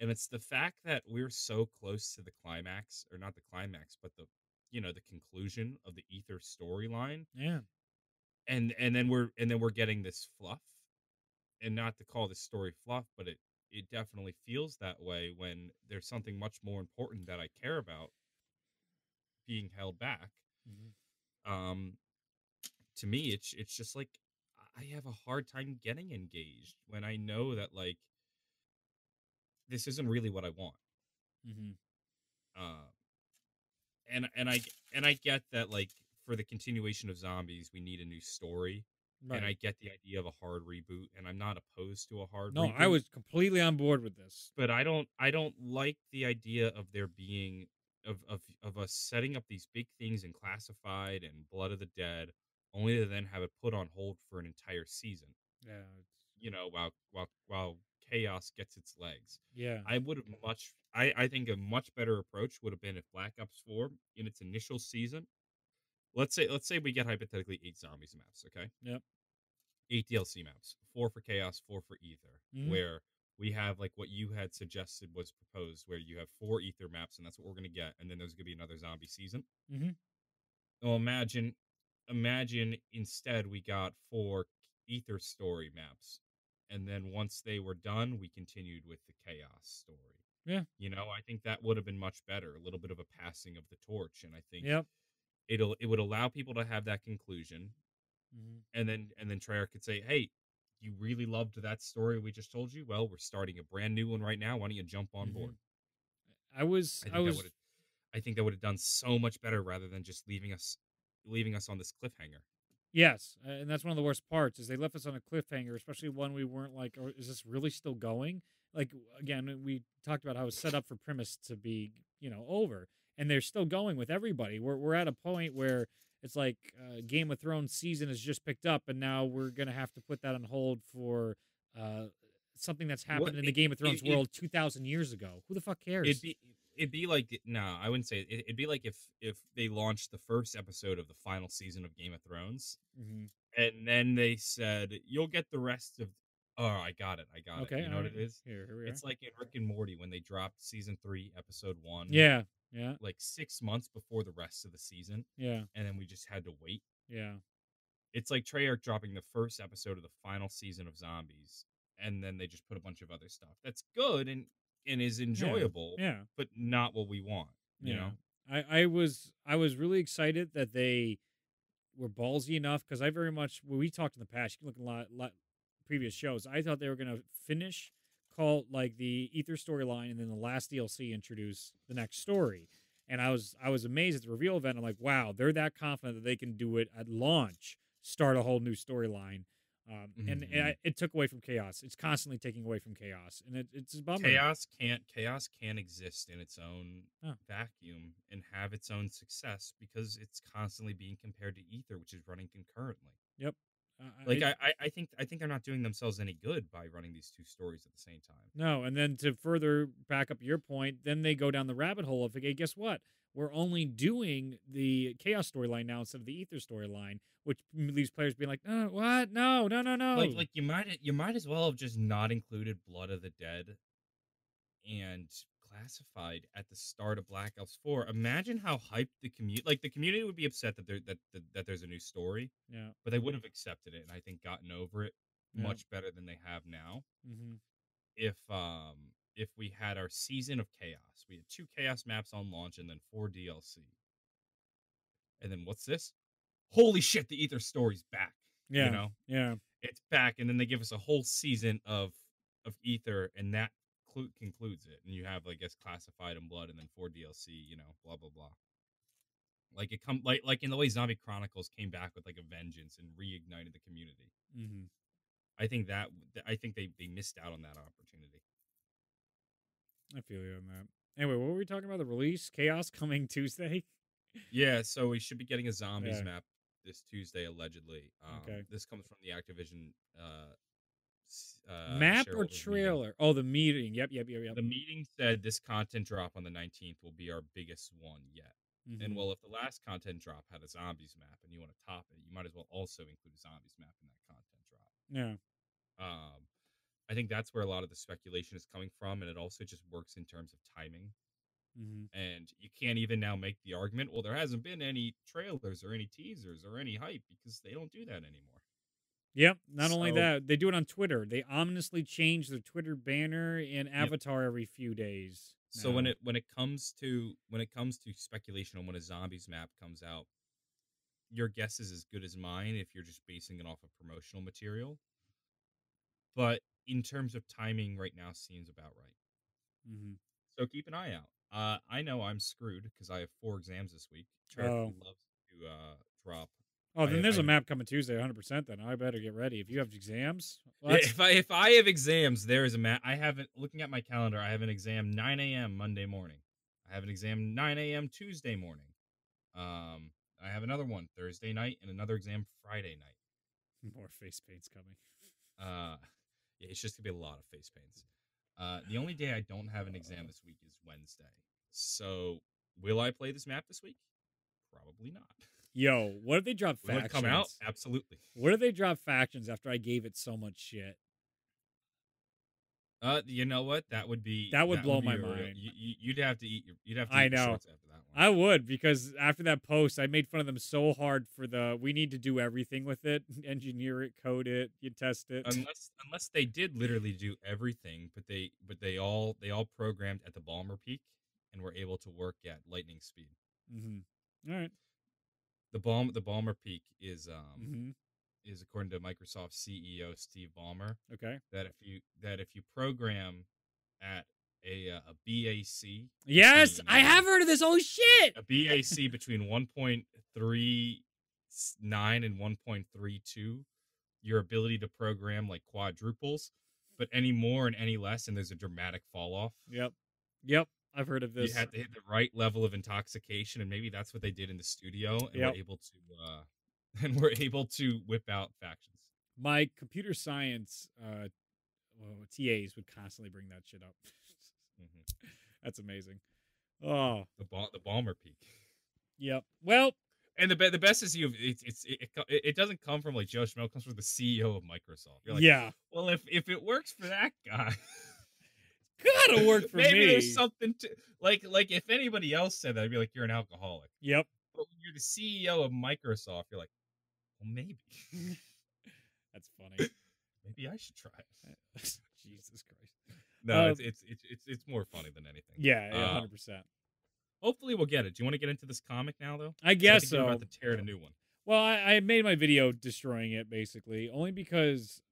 And it's the fact that we're so close to the climax, or not the climax, but the you know the conclusion of the Ether storyline, yeah. and and then we're and then we're getting this fluff, and not to call this story fluff, but it it definitely feels that way when there's something much more important that I care about being held back. Mhm. Um, to me, it's it's just like I have a hard time getting engaged when I know that like this isn't really what I want. Mhm. Uh, and and I and I get that like for the continuation of zombies, we need a new story, Right. and I get the idea of a hard reboot, and I'm not opposed to a hard. no, reboot, I was completely on board with this. but I don't I don't like the idea of there being of of of us setting up these big things in classified and Blood of the Dead, only to then have it put on hold for an entire season. Yeah. You know, while while while chaos gets its legs. Yeah. I would have much I, I think a much better approach would have been if Black Ops 4 in its initial season. Let's say let's say we get hypothetically eight zombies maps, okay? Yep. Eight DLC maps. Four for chaos, four for ether. Mhm. Where we have like what you had suggested was proposed, where you have four ether maps, and that's what we're gonna get, and then there's gonna be another zombie season. Mm-hmm. Well, imagine, imagine instead we got four ether story maps, and then once they were done, we continued with the chaos story. Yeah. you know, I think that would have been much better. A little bit of a passing of the torch, and I think Yep. It'll it would allow people to have that conclusion, Mhm. and then and then Treyarch could say, "Hey, you really loved that story we just told you. Well, we're starting a brand new one right now. Why don't you jump on Mhm. board?" I was. I think I that was. would have, I think that would have done so much better rather than just leaving us leaving us on this cliffhanger. Yes, and that's one of the worst parts is they left us on a cliffhanger, especially one we weren't like, "Oh, is this really still going?" Like again, we talked about how it's set up for premise to be, you know, over, and they're still going with everybody. We're we're at a point where it's like uh, Game of Thrones season has just picked up, and now we're gonna have to put that on hold for uh, something that's happened in the it- Game of Thrones it- world two thousand years ago. Who the fuck cares? It'd be it'd be like no, I wouldn't say it. It'd be like if if they launched the first episode of the final season of Game of Thrones, Mhm. and then they said you'll get the rest of. Oh, I got it. I got Okay, it. You know what it is? Here, here. It's like in Rick and Morty when they dropped season three, episode one. yeah, yeah, Like six months before the rest of the season, yeah, and then we just had to wait. yeah. It's like Treyarch dropping the first episode of the final season of Zombies, and then they just put a bunch of other stuff that's good and and is enjoyable, Yeah. but not what we want. You know, I, I was I was really excited that they were ballsy enough because I very much when we talked in the past, you can look a lot, lot previous shows. I thought they were gonna finish call like the Ether storyline and then the last DLC introduce the next story. And I was I was amazed at the reveal event. I'm like, wow, they're that confident that they can do it at launch, start a whole new storyline. Um, and, and I, it took away from chaos. It's constantly taking away from chaos, and it, it's a bummer. chaos can't chaos can't exist in its own Oh. vacuum and have its own success because it's constantly being compared to Ether, which is running concurrently. Uh, Like I, I, I think I think they're not doing themselves any good by running these two stories at the same time. No, and then to further back up your point, then they go down the rabbit hole of, okay, guess what? We're only doing the chaos storyline now instead of the ether storyline, which leaves players being like, oh, what? No, no, no, no. Like like you might you might as well have just not included Blood of the Dead and classified at the start of Black Ops 4. Imagine how hyped the community like the community would be upset that there that, that that there's a new story, yeah. but they would have accepted it and I think gotten over it Yeah. much better than they have now. hmm if um if we had our season of chaos we had two chaos maps on launch and then four dlc and then what's this holy shit the ether story's back Yeah. you know Yeah. it's back and then they give us a whole season of of ether and that clu- concludes it and you have like guess classified and blood and then four dlc you know blah blah blah like it come like like in the way zombie chronicles came back with like a vengeance and reignited the community hmm i think that i think they they missed out on that opportunity I feel you on that. Anyway, what were we talking about? The release? Chaos coming *laughs* Tuesday? Yeah, so we should be getting a zombies Yeah. map this Tuesday, allegedly. Um, Okay. This comes from the Activision uh, uh, Map or shareholders meeting. trailer? Oh, the meeting. Yep, yep, yep, yep. The meeting said this content drop on the 19th will be our biggest one yet. And Mhm. well, if the last content drop had a zombies map and you want to top it, you might as well also include a zombies map in that content drop. yeah. Um, I think that's where a lot of the speculation is coming from, and it also just works in terms of timing. hmm And you can't even now make the argument, well, there hasn't been any trailers or any teasers or any hype because they don't do that anymore. Yep. Not only that, they do it on Twitter. They ominously change their Twitter banner and avatar every few days. So when it when it comes to when it comes to speculation on when a zombies map comes out, your guess is as good as mine if you're just basing it off of promotional material. But in terms of timing, right now seems about right. Mhm. So keep an eye out. Uh, I know I'm screwed because I have four exams this week. Oh. loves to uh, drop. Oh, I- then there's a I- map coming Tuesday, 100%. Then I better get ready. If you have exams, well, if I if I have exams, there is a map. I haven't looking at my calendar. I have an exam 9 a.m. Monday morning. I have an exam 9 a.m. Tuesday morning. Um, I have another one Thursday night and another exam Friday night. *laughs* more face paint's coming. Uh, it's just gonna be a lot of face paints. Uh, the only day I don't have an exam this week is Wednesday. So will I play this map this week? Probably not. *laughs* Yo, what if they drop Will it factions? come out? Absolutely. What if they drop factions after I gave it so much shit? Uh, you know what? That would be That would blow be my real- mind. You, you'd have to eat. Your, you'd have to. I eat know. after that one. I would because after that post, I made fun of them so hard for the we need to do everything with it, *laughs* engineer it, code it, you test it. *laughs* unless unless they did literally do everything, but they but they all they all programmed at the Ballmer peak and were able to work at lightning speed. mm-hmm. All right. The Balm the Ballmer peak is um Mm-hmm. is according to Microsoft CEO Steve Ballmer Okay. that if you that if you program at a uh, a BAC Yes, I between- have heard of this. Oh shit! a BAC between 1.39 and 1.32 your ability to program like quadruples but any more and any less and there's a dramatic fall off Yep. Yep. I've heard of this. you had to hit the right level of intoxication and maybe that's what they did in the studio and Yep. we're able to uh *laughs* and we're able to whip out factions My computer science uh, well, TAs would constantly bring that shit up. Mhm. *laughs* That's amazing. Oh, the ball the Ballmer peak yep. Well, and the be- the best is you it's it's it, it, it it doesn't come from like Joe Schmo it comes from the CEO of Microsoft you're like yeah. well if if it works for that guy *laughs* Gotta work for Maybe me. there's something to like like if anybody else said that, I'd be like, you're an alcoholic. Yep. But when you're the CEO of Microsoft, you're like, well, maybe, *laughs* That's funny. *laughs* maybe I should try it. *laughs* Jesus Christ. No, Uh, it's, it's it's it's it's more funny than anything. Yeah, yeah, Uh, hundred percent. Hopefully, we'll get it. Do you want to get into this comic now, though? I I guess you're so. About to tear a new one. Well, I, I made my video destroying it basically, only because uh,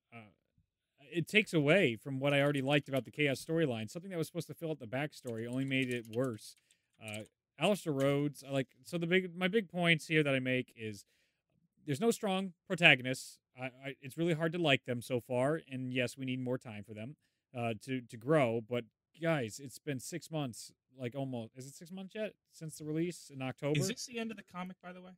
it takes away from what I already liked about the Chaos storyline. Something that was supposed to fill out the backstory only made it worse. Uh, Alistair Rhodes, I like. So the big, my big points here that I make is there's no strong protagonists. I, I, it's really hard to like them so far, and yes, we need more time for them uh, to to grow. But guys, it's been six months, like almost. Is it six months yet since the release in October? Is this the end of the comic, by the way?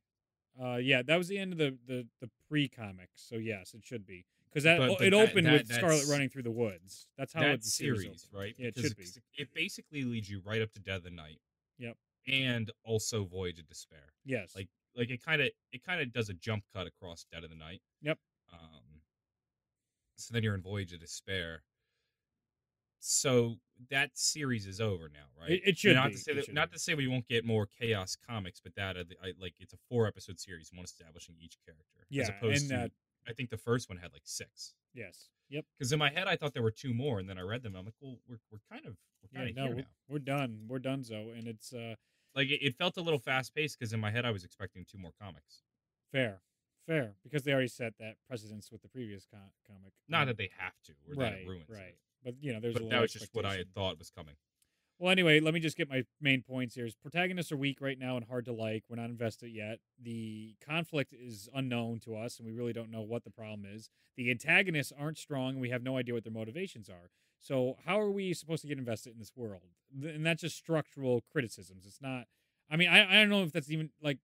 Uh, yeah, that was the end of the the, the pre comic. So yes, it should be because that But- but it opened that- with Scarlet running through the woods. That's how that the series, right? Yeah, it Because should be. It basically leads you right up to Dead of the Night. Yep. And also Voyage of Despair. Yes. like like it kind of it kind of does a jump cut across Dead of the Night. Yep. Um. So then you're in Voyage of Despair. So that series is over now, right? It- it should Not be, to say that, not be. to say we won't get more Chaos comics, but that I, like it's a four episode series, one establishing each character. Yeah, As opposed and to, that- I think the first one had like six. yes. Yep. Because in my head, I thought there were two more, and then I read them. I'm like, well, we're we're kind of we're Yeah. kind of No, here we're, now. we're done. We're done. So, and it's uh Like it, it felt a little fast paced because in my head I was expecting two more comics. fair, fair because they already set that precedence with the previous co- comic. Not that they have to, or right, that it ruins it. right. But you know, there's a but that was just what I had thought was coming. Well, anyway, let me just get my main points here. Is protagonists are weak right now and hard to like. We're not invested yet. The conflict is unknown to us, and we really don't know what the problem is. The antagonists aren't strong, and we have no idea what their motivations are. So, how are we supposed to get invested in this world? And that's just structural criticisms. It's not. I mean, I, I don't know if that's even like.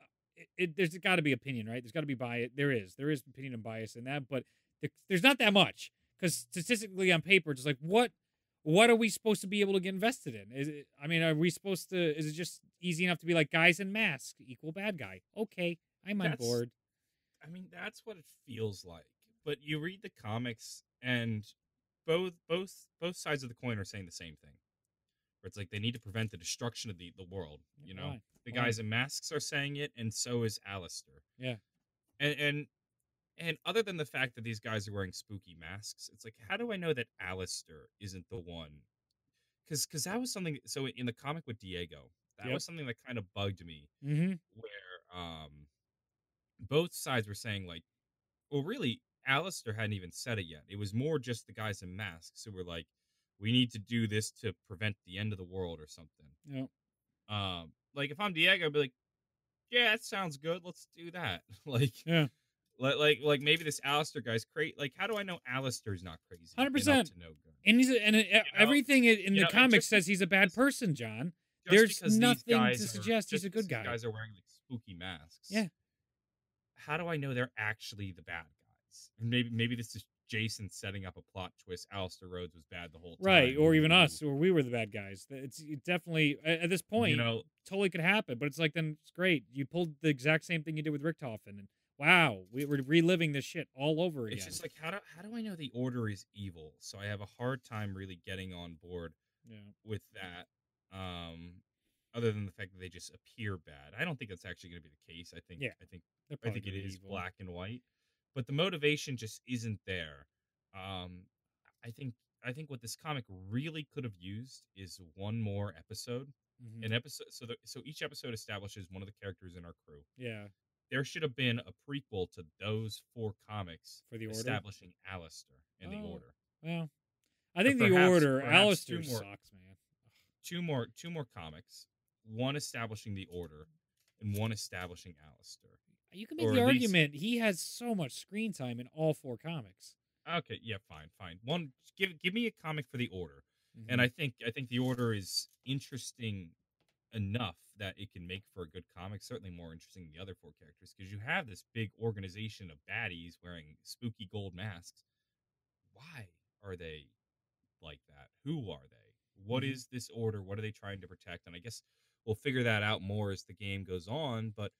Uh, it, it, there's got to be opinion, right? There's got to be bias. There is. There is opinion and bias in that, but there, there's not that much because statistically on paper, it's like what what are we supposed to be able to get invested in? Is it, I mean, are we supposed to? Is it just easy enough to be like guys in masks equal bad guy? Okay, I'm on That's- board. I mean, that's what it feels like. But you read the comics, and both both both sides of the coin are saying the same thing. Where it's like they need to prevent the destruction of the the world. You know, Why? the Why? guys in masks are saying it, and so is Alistair. Yeah. And and and other than the fact that these guys are wearing spooky masks, it's like, how do I know that Alistair isn't the one? Because because that was something. So in the comic with Diego, that Yep. was something that kind of bugged me Mm-hmm. where um both sides were saying like well really Alistair hadn't even said it yet. It was more just the guys in masks who were like, we need to do this to prevent the end of the world or something. Yep. Um like if I'm Diego, I'd be like, Yeah, that sounds good. Let's do that. *laughs* like Yeah. Like like like maybe this Alistair guy's crazy. Like how do I know Alistair's not crazy? 100%. to no good. And he's a, and it, everything in in you the know, comics says he's a bad person, John. There's nothing to guys are- suggest he's a good guy. Guys are wearing like spooky masks. Yeah. How do I know they're actually the bad guys? And maybe maybe this is Jason setting up a plot twist. Alistair Rhodes was bad the whole time. Right, or even us, or we were the bad guys. It's it definitely at at this point You know, totally could happen. But it's like then it's great. You pulled the exact same thing you did with Richtofen, and wow, we were reliving this shit all over again. it's just like how do how do I know the Order is evil? So I have a hard time really getting on board yeah. with that. Um, other than the fact that they just appear bad, I don't think that's actually going to be the case. I think Yeah, I think I think it is evil. black and white, but the motivation just isn't there. Um, I think I think what this comic really could have used is one more episode. Mhm. An episode, so the, so each episode establishes one of the characters in our crew. Yeah, There should have been a prequel to those four comics for the order. establishing Alistair and the Oh. Order. Well, I think the perhaps- order. perhaps Alistair two more- sucks, man. Two more two more comics, one establishing the Order, and one establishing Alistair. You can make Or the at least- argument he has so much screen time in all four comics. Okay, yeah, fine, fine. One, give give me a comic for the Order. Mm-hmm. and I think I think the order is interesting enough that it can make for a good comic. Certainly more interesting than the other four characters because you have this big organization of baddies wearing spooky gold masks. Why are they like that? Who are they? What Mhm. is this order? What are they trying to protect? And I guess we'll figure that out more as the game goes on. But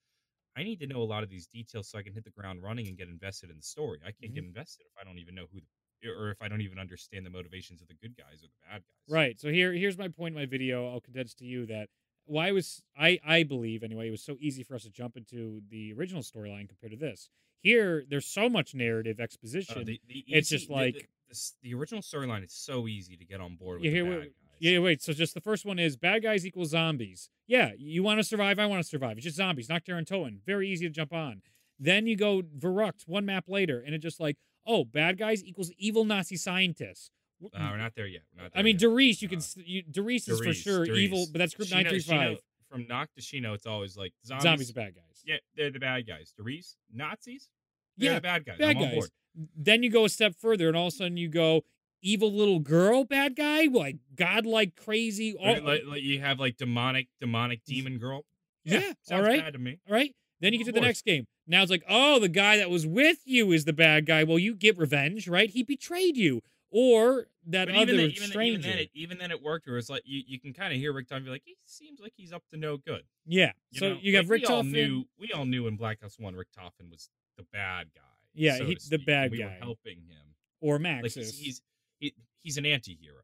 I need to know a lot of these details so I can hit the ground running and get invested in the story. I can't get invested if I don't even know who, the, or if I don't even understand the motivations of the good guys or the bad guys. Right. So here, here's my point in my video. I'll condense to you that why was I I believe anyway it was so easy for us to jump into the original storyline compared to this. Here, there's so much narrative Uh, exposition. the, the It's just like- the, this- the original storyline is so easy to get on board with the bad guys. yeah, wait. So just the first one is bad guys equal zombies. Yeah, you want to survive. I want to survive. It's just zombies. Nacht der Untoten. Very easy to jump on. Then you go Verrückt one map later, and it just like oh, bad guys equals evil Nazi scientists. Uh, we're not there yet. We're not I mean, yet. Der Riese, you Uh, can you, Der Riese is for Der Riese, sure evil, but that's Group nine three five. From Knock to Shino, it's always like zombies. Zombies are bad guys. Yeah, they're the bad guys. Der Riese, Nazis. They're Yeah, the bad guys. bad guys. board. Then you go a step further, and all of a sudden you go evil little girl, bad guy, like godlike crazy. All, Like, like, you have like demonic, demonic demon girl. Yeah, sounds all right. bad to me. all right. Then you get to the next game. Now it's like, oh, the guy that was with you is the bad guy. Well, you get revenge, right? He betrayed you, or that But other even then, even, then, stranger. even then, it, even then, it worked. Where it's like you, you can kind of hear Richtofen be like, he seems like he's up to no good. yeah. You so know? you have Like, Rick we all Toffin. knew we all knew in Black Ops One, Richtofen was the bad guy. Yeah, so he- the bad we guy. Were helping him. or Like he's he's he, he's an anti-hero.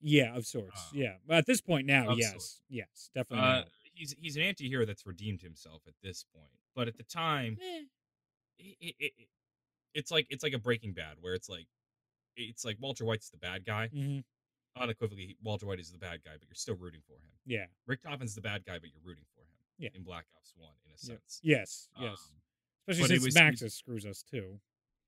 yeah, of sorts. Uh, yeah, but at this point now, yes, sorts. yes, definitely. Uh, he's he's an anti-hero that's redeemed himself at this point. But at the time, Eh, it, it, it, it's like it's like a Breaking Bad where it's like it's like Walter White's the bad guy. mhm, Unequivocally, Walter White is the bad guy, but you're still rooting for him. Yeah. Richtofen's the bad guy, but you're rooting for him. Yeah. In Black Ops One, in a Yeah. sense. Yes. Yes. Um, Especially since was- Maxis was- screws us too.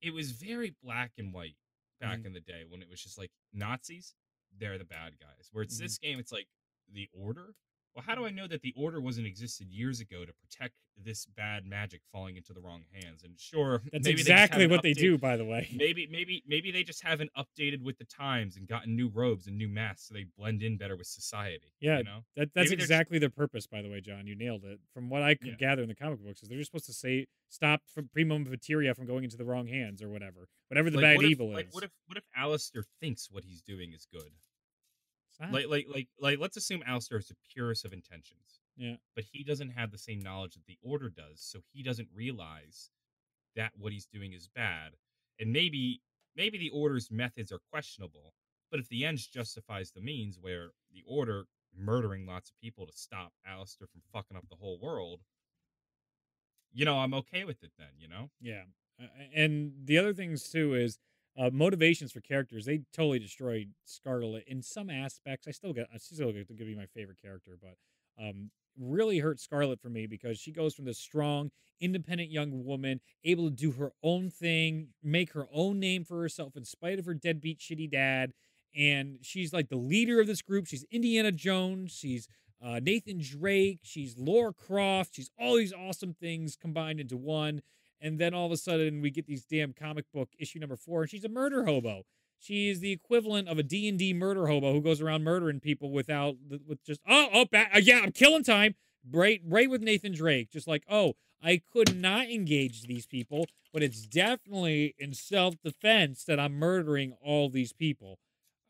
it was very black and white back Mhm. in the day when it was just like Nazis, they're the bad guys. Where it's Mhm. this game, it's like the order. Well, how do I know that the order wasn't existed years ago to protect this bad magic falling into the wrong hands? And sure, *laughs* That's they exactly haven't what they do, by the way. *laughs* Maybe, maybe, maybe they just haven't updated with the times and gotten new robes and new masks, so they blend in better with society. Yeah, you know. That that's Maybe just- exactly their purpose, by the way, John. You nailed it. From what I could Yeah. gather in the comic books, is they're just supposed to say stop from primum materia from going into the wrong hands or whatever. Whatever the Like, bad if- evil like, is. What if, what if Alistair thinks what he's doing is good? Like like like like let's assume Alistair is the purest of intentions. Yeah. But he doesn't have the same knowledge that the order does, so he doesn't realize that what he's doing is bad. And maybe maybe the order's methods are questionable, but if the ends justifies the means where the order murdering lots of people to stop Alistair from fucking up the whole world, you know, I'm okay with it then, you know? Yeah, Uh, and the other things too is uh, motivations for characters. They totally destroyed Scarlet in some aspects. I still get, I still get to give you my favorite character, but um, really hurt Scarlet for me because she goes from this strong, independent young woman, able to do her own thing, make her own name for herself in spite of her deadbeat shitty dad, and she's like the leader of this group. She's Indiana Jones. She's uh, Nathan Drake. She's Laura Croft. She's all these awesome things combined into one. And then all of a sudden, we get these damn comic book issue number four, and she's a murder hobo. She's the equivalent of a D and D murder hobo who goes around murdering people without with just oh oh uh, yeah I'm killing time. Right right with Nathan Drake, just like oh I could not engage these people, but it's definitely in self defense that I'm murdering all these people.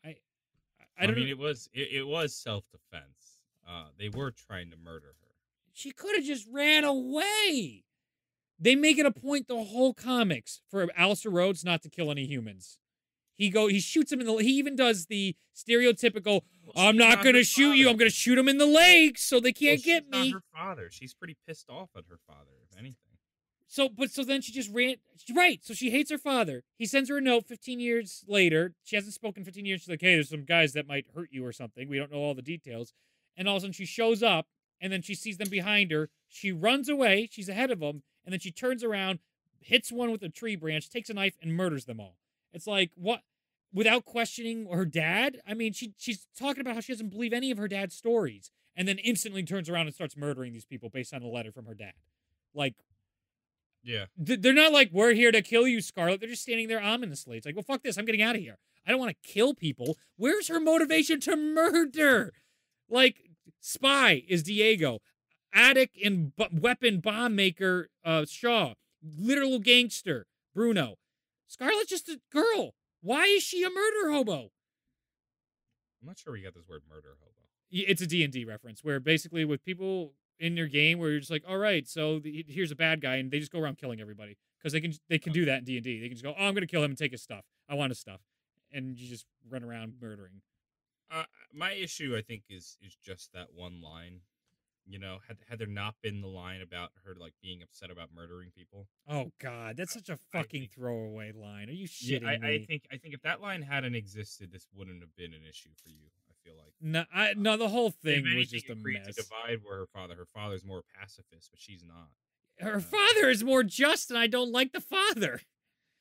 I, I, I, don't mean, know. it was it, it was self defense. Uh, they were trying to murder her. She could have just ran away. They make it a point the whole comics for Alistair Rhodes not to kill any humans. He go he shoots him in the he even does the stereotypical Well, I'm not gonna shoot you. I'm gonna shoot him in the leg so they can't she's get not me. her father. She's pretty pissed off at her father, if anything. So, but so then she just ran. Right. So she hates her father. He sends her a note 15 years later. She hasn't spoken 15 years. She's like, hey, there's some guys that might hurt you or something. We don't know all the details. And all of a sudden she shows up and then she sees them behind her. She runs away. She's ahead of them. And then she turns around, hits one with a tree branch, takes a knife, and murders them all. It's like, what? Without questioning her dad? I mean, she she's talking about how she doesn't believe any of her dad's stories. And then instantly turns around and starts murdering these people based on a letter from her dad. Like, Yeah. Th- They're not like, we're here to kill you, Scarlet. They're just standing there ominously. It's like, well, fuck this. I'm getting out of here. I don't want to kill people. Where's her motivation to murder? Like, spy is Diego. Addict and bu- weapon bomb maker, uh, Shaw. Literal gangster, Bruno. Scarlet's just a girl. Why is she a murder hobo? I'm not sure we got this word murder hobo. It's a D&D reference where basically with people in your game where you're just like, all right, so the, here's a bad guy, and they just go around killing everybody because they can they can do that in D and D. They can just go, oh, I'm gonna kill him and take his stuff. I want his stuff, and you just run around murdering. Uh, my issue, I think, is is just that one line. You know, had had there not been the line about her like being upset about murdering people, Oh God, that's such a fucking think- throwaway line. Are you yeah, shitting I, me? I think I think if that line hadn't existed, this wouldn't have been an issue for you. I feel like no, I, no, the whole thing was just a mess. a divide where her father, her father's more pacifist, but she's not. Her father is more just, and I don't like the father.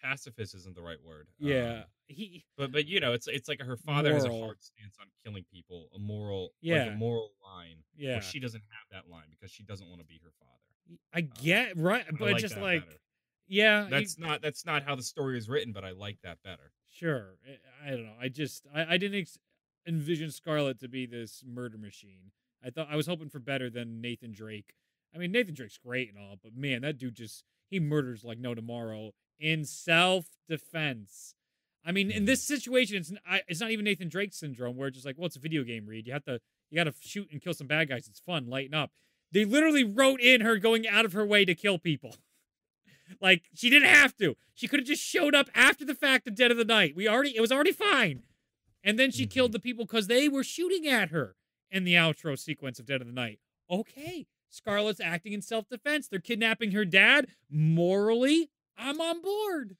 Pacifist isn't the right word. Yeah, Um, he. but but you know, it's it's like her father has a hard stance on killing people, a moral, like Yeah. a moral line. Yeah, she doesn't have that line because she doesn't want to be her father. I uh, get right, but like just like, better. yeah, you- that's not that's not how the story is written, but I like that better. Sure. I- I don't know. I just I, I didn't ex- envision Scarlet to be this murder machine. I thought I was hoping for better than Nathan Drake. I mean, Nathan Drake's great and all, but man, that dude just he murders like no tomorrow in self defense. I mean, in this situation, it's I, it's not even Nathan Drake syndrome where it's just like, well, it's a video game. Read, you have to you got to shoot and kill some bad guys. It's fun. Lighten up. They literally wrote in her going out of her way to kill people. *laughs* Like she didn't have to. She could have just showed up after the fact at dead of the night. We already it was already fine. And then she Mhm. killed the people because they were shooting at her in the outro sequence of Dead of the Night. Okay. Scarlett's acting in self-defense. They're kidnapping her dad. Morally, I'm on board.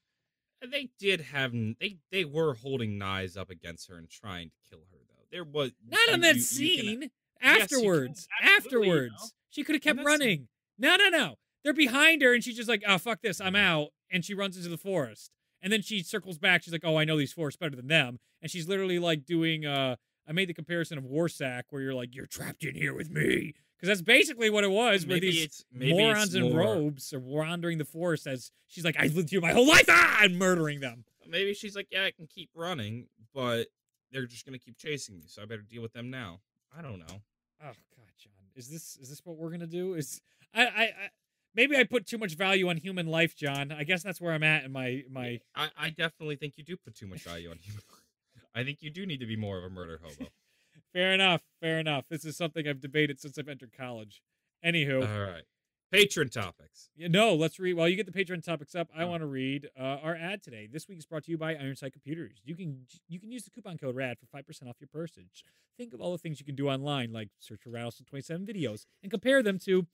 They did have they they were holding knives up against her and trying to kill her though. There was Not uh, on that you- you uh, scene. you can, Afterwards. absolutely, you know. Afterwards. She could have kept running. No, no, no. They're behind her and she's just like, oh, fuck this. I'm mm. out. And she runs into the forest. And then she circles back. She's like, oh, I know these forests better than them. And she's literally like doing, uh, I made the comparison of Warsack where you're like, you're trapped in here with me. Because that's basically what it was where these morons in more, robes are wandering the forest as she's like, I've lived here my whole life, ah, and murdering them. Maybe she's like, yeah, I can keep running, but they're just gonna keep chasing me, so I better deal with them now. I don't know. Oh God, John, is this is this what we're gonna do? Is I I, I maybe I put too much value on human life, John. I guess that's where I'm at in my my. I, I definitely think you do put too much value on human *laughs* life. I think you do need to be more of a murder hobo. Fair enough, fair enough. This is something I've debated since I've entered college. Anywho, All right. Patron topics. Yeah, no, let's read. While you get the Patreon topics up, I want to read uh, our ad today. This week is brought to you by Ironside Computers. You can you can use the coupon code RAD for five percent off your purchase. Think of all the things you can do online, like search for Rattlesnake Twenty Seven videos, and compare them to.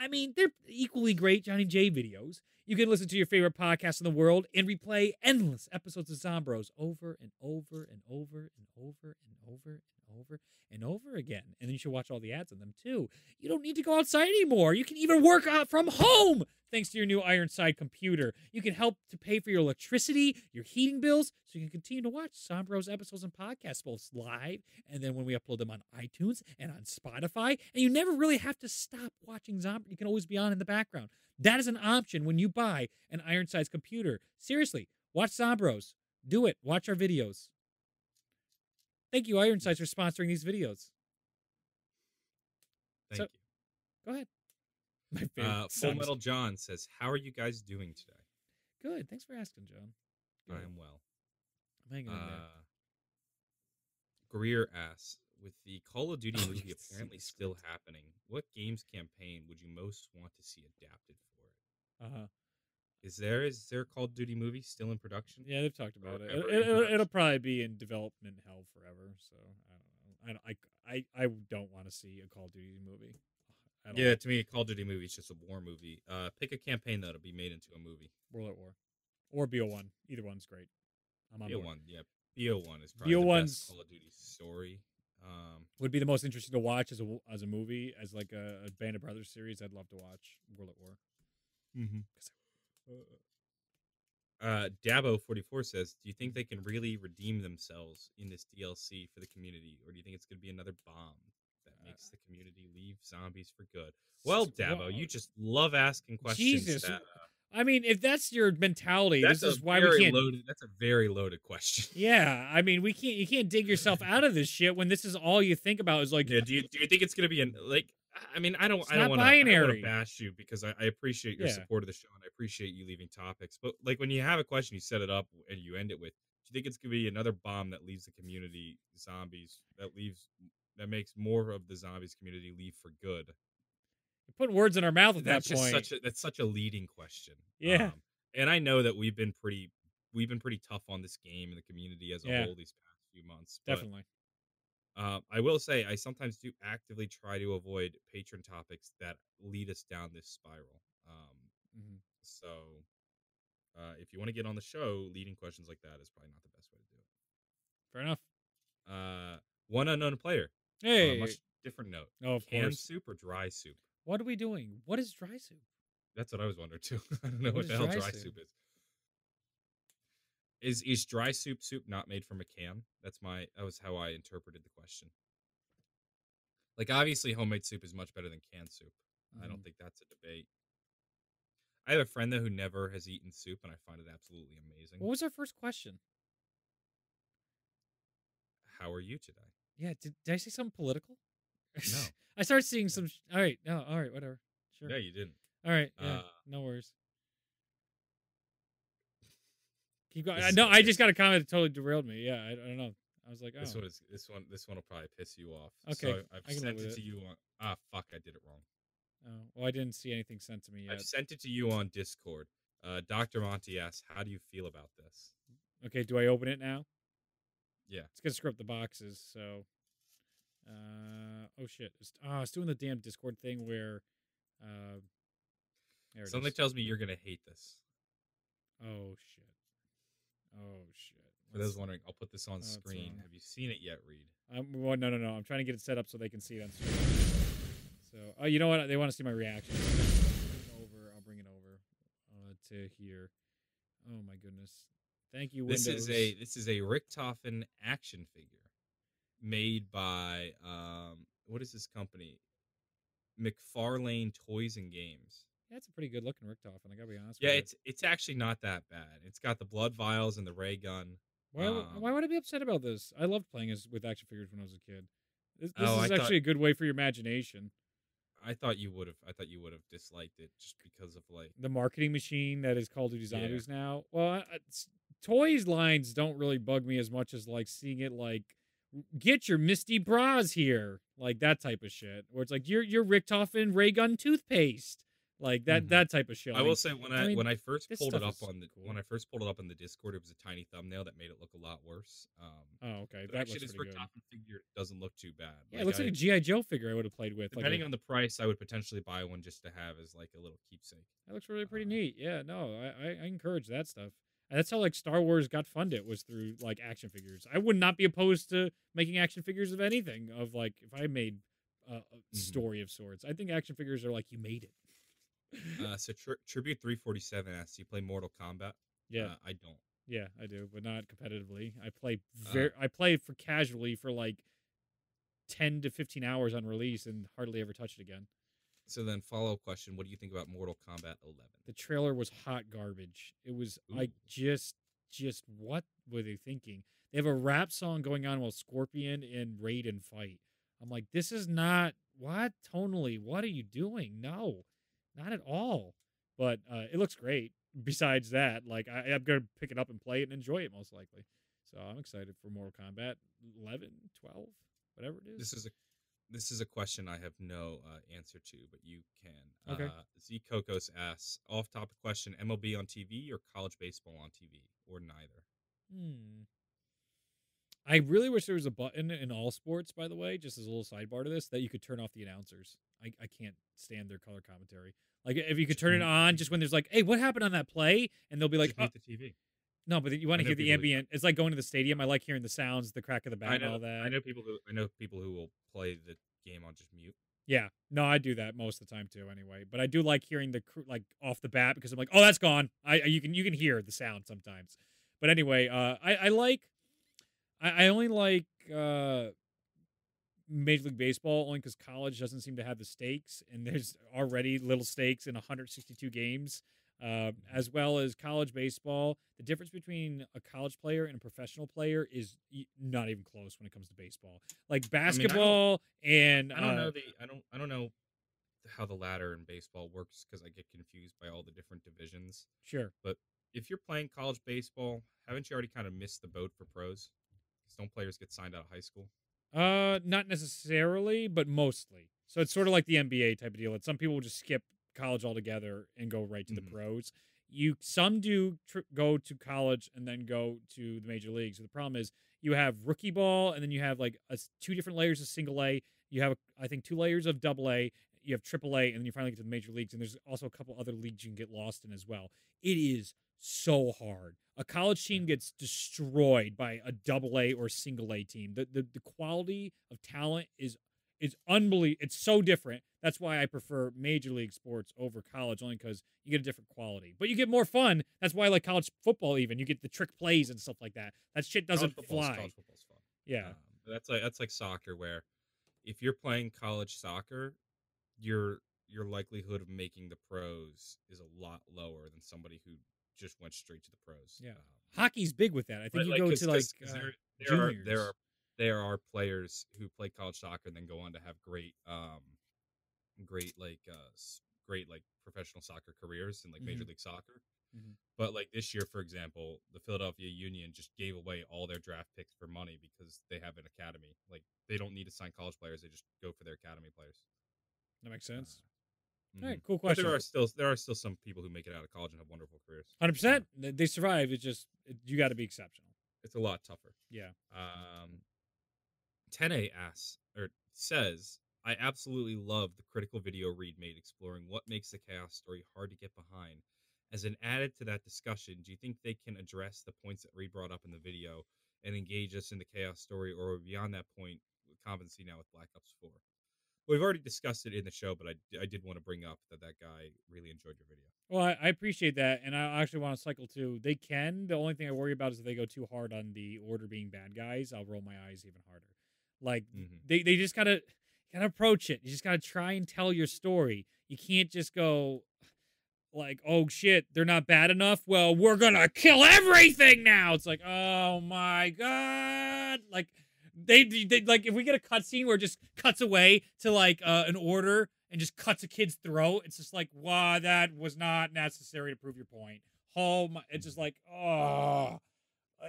I mean, they're equally great Johnny J videos. You can listen to your favorite podcast in the world and replay endless episodes of Zombros over and over and over and over and over and over and over again. And then you should watch all the ads on them too. You don't need to go outside anymore. You can even work out from home thanks to your new Ironside computer. You can help to pay for your electricity, your heating bills, so you can continue to watch Zombros episodes and podcasts both live and then when we upload them on iTunes and on Spotify. And you never really have to stop watching Zombie. You can always be on in the background. That is an option when you buy an Ironside's computer. Seriously, watch Zombros. Do it. Watch our videos. Thank you, Ironsides, for sponsoring these videos. Thank So- you. Go ahead. *laughs* My favorite. Uh, Full. Metal John says, "How are you guys doing today?" Good. Thanks for asking, John. I am well. I'm hanging in there. Uh, Greer asks, with the Call of Duty Oh, movie apparently still happening, what games campaign would you most want to see adapted for it? Uh huh. Is there is there a Call of Duty movie still in production? Yeah, they've talked about it. it. It'll probably be in development hell forever. So I don't know. I I I, I don't want to see a Call of Duty movie. *sighs* Yeah, to me, a Call of Duty movie is just a war movie. Uh, pick a campaign that'll be made into a movie. World at War or BO1. Either one's great. I'm on BO board. one, yeah, BO one is probably the BO1's best Call of Duty story. Um, Would be the most interesting to watch as a as a movie as like a, a Band of Brothers series. I'd love to watch World at War. Mm-hmm. Uh, Dabo44 says, Do you think they can really redeem themselves in this DLC for the community, or do you think it's going to be another bomb that Uh, makes the community leave zombies for good? Well, Dabo, you just love asking questions. Jesus, that, uh, I mean, if that's your mentality, that's this a is why very we can't. loaded. That's a very loaded question. Yeah, I mean, we can't. You can't dig yourself out of this shit when this is all you think about. Is like, yeah, do you do you think it's going to be an like? I mean, I don't. It's I don't want to. I don't want binary. to bash you because I, I appreciate your Yeah. support of the show and I appreciate you leaving topics. But like when you have a question, you set it up and you end it with, "Do you think it's going to be another bomb that leaves the community zombies? That leaves that makes more of the zombies community leave for good?" you're words in our mouth at That's that point. such a that's such a leading question. Yeah. Um, and I know that we've been pretty we've been pretty tough on this game and the community as a Yeah. whole these past few months. Definitely. Uh, I will say I sometimes do actively try to avoid patron topics that lead us down this spiral. Um, Mhm. so uh, if you want to get on the show, leading questions like that is probably not the best way to do it. Fair enough. Uh, one unknown player. On Hey. a much different note. oh, of Canned course. soup or dry soup? What are we doing? What is dry soup? That's what I was wondering too. *laughs* I don't know What what, the hell dry dry soup? soup is. Is is dry soup soup not made from a can? That's my that was how I interpreted the question. Like obviously homemade soup is much better than canned soup. I don't Mhm. think that's a debate. I have a friend though who never has eaten soup and I find it absolutely amazing. What was our first question? How are you today? Yeah, did, did I say something political? *laughs* No. I started seeing some. sh- All right, no, all right, whatever. Sure. Yeah, you didn't. All right, yeah, Uh, no worries. Keep going. This I, no, I just got a comment that totally derailed me. Yeah, I, I don't know. I was like, oh, This one is this one this one will probably piss you off. Okay, So I've I sent it it. to you on ah fuck, I did it wrong. oh, well, I didn't see anything sent to me yet. I've sent it to you on Discord. Uh, Dr. Monty asks, "How do you feel about this?" Okay, do I open it now? Yeah. It's gonna screw up the boxes. So, uh, oh shit! It's, oh, it's doing the damn Discord thing where, uh, Something is. tells me you're gonna hate this. Oh shit! Oh shit! For those wondering, I'll put this on it's screen. Have you seen it yet, Reed? I'm, well, no, no, no. I'm trying to get it set up so they can see it on screen. So, oh, you know what? They want to see my reaction. Over. I'll bring it over uh, to here. Oh my goodness! Thank you, Windows. This is a this is a Richtofen action figure made by um what is this company? McFarlane Toys and Games. Yeah, it's a pretty good looking Richtofen. I gotta be honest. Yeah, with you. it's it's actually not that bad. It's got the blood vials and the ray gun. Why, um, why would I be upset about this? I loved playing as, with action figures when I was a kid. This, this Oh, is I thought- actually a good way for your imagination. I thought you would have I thought you would have disliked it just because of like The marketing machine that is Call of Duty Yeah. Zombies now. Well, toys lines don't really bug me as much as like seeing it like get your Misty bras here, like that type of shit. Where it's like your your Richtofen ray gun toothpaste, like that Mhm. that type of shit. I will say when I, I mean, when I first pulled it up on the cool. when I first pulled it up on the Discord, it was a tiny thumbnail that made it look a lot worse. Um, Oh, okay, that actually, this. Richtofen figure doesn't look too bad. Yeah, it looks like a GI Joe figure I would have played with. Like depending a- on the price, I would potentially buy one just to have as like a little keepsake. That looks really pretty Uh, neat. Yeah, no, I, I, I encourage that stuff. And that's how like Star Wars got funded was through like action figures. I would not be opposed to making action figures of anything. Of like if I made a, a Mm-hmm. story of sorts, I think action figures are like you made it. Uh, *laughs* so tri- Tribute three forty seven asks, "Do you play Mortal Kombat?" yeah, uh, I don't. yeah, I do, but not competitively. I play Uh, very, I play for casually for like ten to fifteen hours on release and hardly ever touch it again. So then, follow up question: What do you think about Mortal Kombat eleven? The trailer was hot garbage. It was like just just what were they thinking? They have a rap song going on while Scorpion and Raiden fight. I'm like, this is not what tonally. What are you doing? No, Not at all. But uh, it looks great. Besides that, like I, I'm gonna pick it up and play it and enjoy it most likely. So I'm excited for Mortal Kombat 11, 12, whatever it is. This is a this is a question I have no uh, answer to, but you can. Okay. Uh, Z Kokos asks, off topic question: MLB on TV or college baseball on TV, or neither? Hmm. I really wish there was a button in all sports, by the way, just as a little sidebar to this, that you could turn off the announcers. I, I can't stand their color commentary. Like if you could turn it on just when there's like, hey, what happened on that play? And they'll be like, Just "Oh, the TV. no, but you want to hear the ambient. It's like going to the stadium. I like hearing the sounds, the crack of the bat, and all that. I know people who I know people who will play the game on just mute. Yeah, no, I do that most of the time too. Anyway, but I do like hearing the like off the bat because I'm like, oh, that's gone. I I- you can you can hear the sound sometimes. But anyway, uh, I I like I, I only like uh Major League Baseball only because college doesn't seem to have the stakes, and there's already little stakes in 162 games. Uh, as well as college baseball, the difference between a college player and a professional player is not even close when it comes to baseball. Like I don't- basketball and I don't uh, know the I don't I don't know how the ladder in baseball works because I get confused by all the different divisions. Sure. But if you're playing college baseball, haven't you already kind of missed the boat for pros? 'Cause don't players get signed out of high school? Uh, not necessarily, but mostly. So it's sort of like the NBA type of deal. That some people will just skip college altogether and go right to Mhm. the pros. You some do tr- go to college and then go to the major leagues. So the problem is you have rookie ball and then you have like a two different layers of single A. You have I think two layers of double A. You have triple A, and then you finally get to the major leagues. And there's also a couple other leagues you can get lost in as well. It is so hard. A college team gets destroyed by a double A or single A team. The, the the quality of talent is is unbelievable. It's so different. That's why I prefer major league sports over college, only because you get a different quality. But you get more fun. That's why I like college football. Even you get the trick plays and stuff like that. That shit doesn't college fly. College football's fun. Yeah, Um, that's like that's like soccer, where if you're playing college soccer, your your likelihood of making the pros is a lot lower than somebody who just went straight to the pros. Yeah. Um, hockey's big with that. I think you like, go 'cause- to like 'cause uh, there, there are there are there are players who play college soccer and then go on to have great um great like uh great like professional soccer careers in like major Mm-hmm. league soccer Mhm. but like this year for example the philadelphia union just gave away all their draft picks for money because they have an academy like they don't need to sign college players they just go for their academy players that makes sense. Mhm. All right, cool but question. there are still there are still some people who make it out of college and have wonderful careers Hundred percent. They survive. It's just it, you got to be exceptional. it's a lot tougher Yeah. Um, Tene asks or says, "I absolutely love the critical video Reed made exploring what makes the chaos story hard to get behind. As an added to that discussion, do you think they can address the points that Reed brought up in the video and engage us in the chaos story, or beyond that point with competency now with Black Ops Four? We've already discussed it in the show, but I, I did want to bring up that that guy really enjoyed your video. Well, I, I appreciate that, and I actually want to cycle to They can. The only thing I worry about is if they go too hard on the order being bad guys, I'll roll my eyes even harder. Like Mhm. they, they just gotta gotta approach it. You just gotta try and tell your story. You can't just go like, oh shit, they're not bad enough. Well, we're gonna kill everything now. It's like, oh my god, like. They, they like if we get a cutscene where it just cuts away to like uh, an order and just cuts a kid's throat. It's just like, wow, that was not necessary to prove your point. Oh my, it's just like, oh,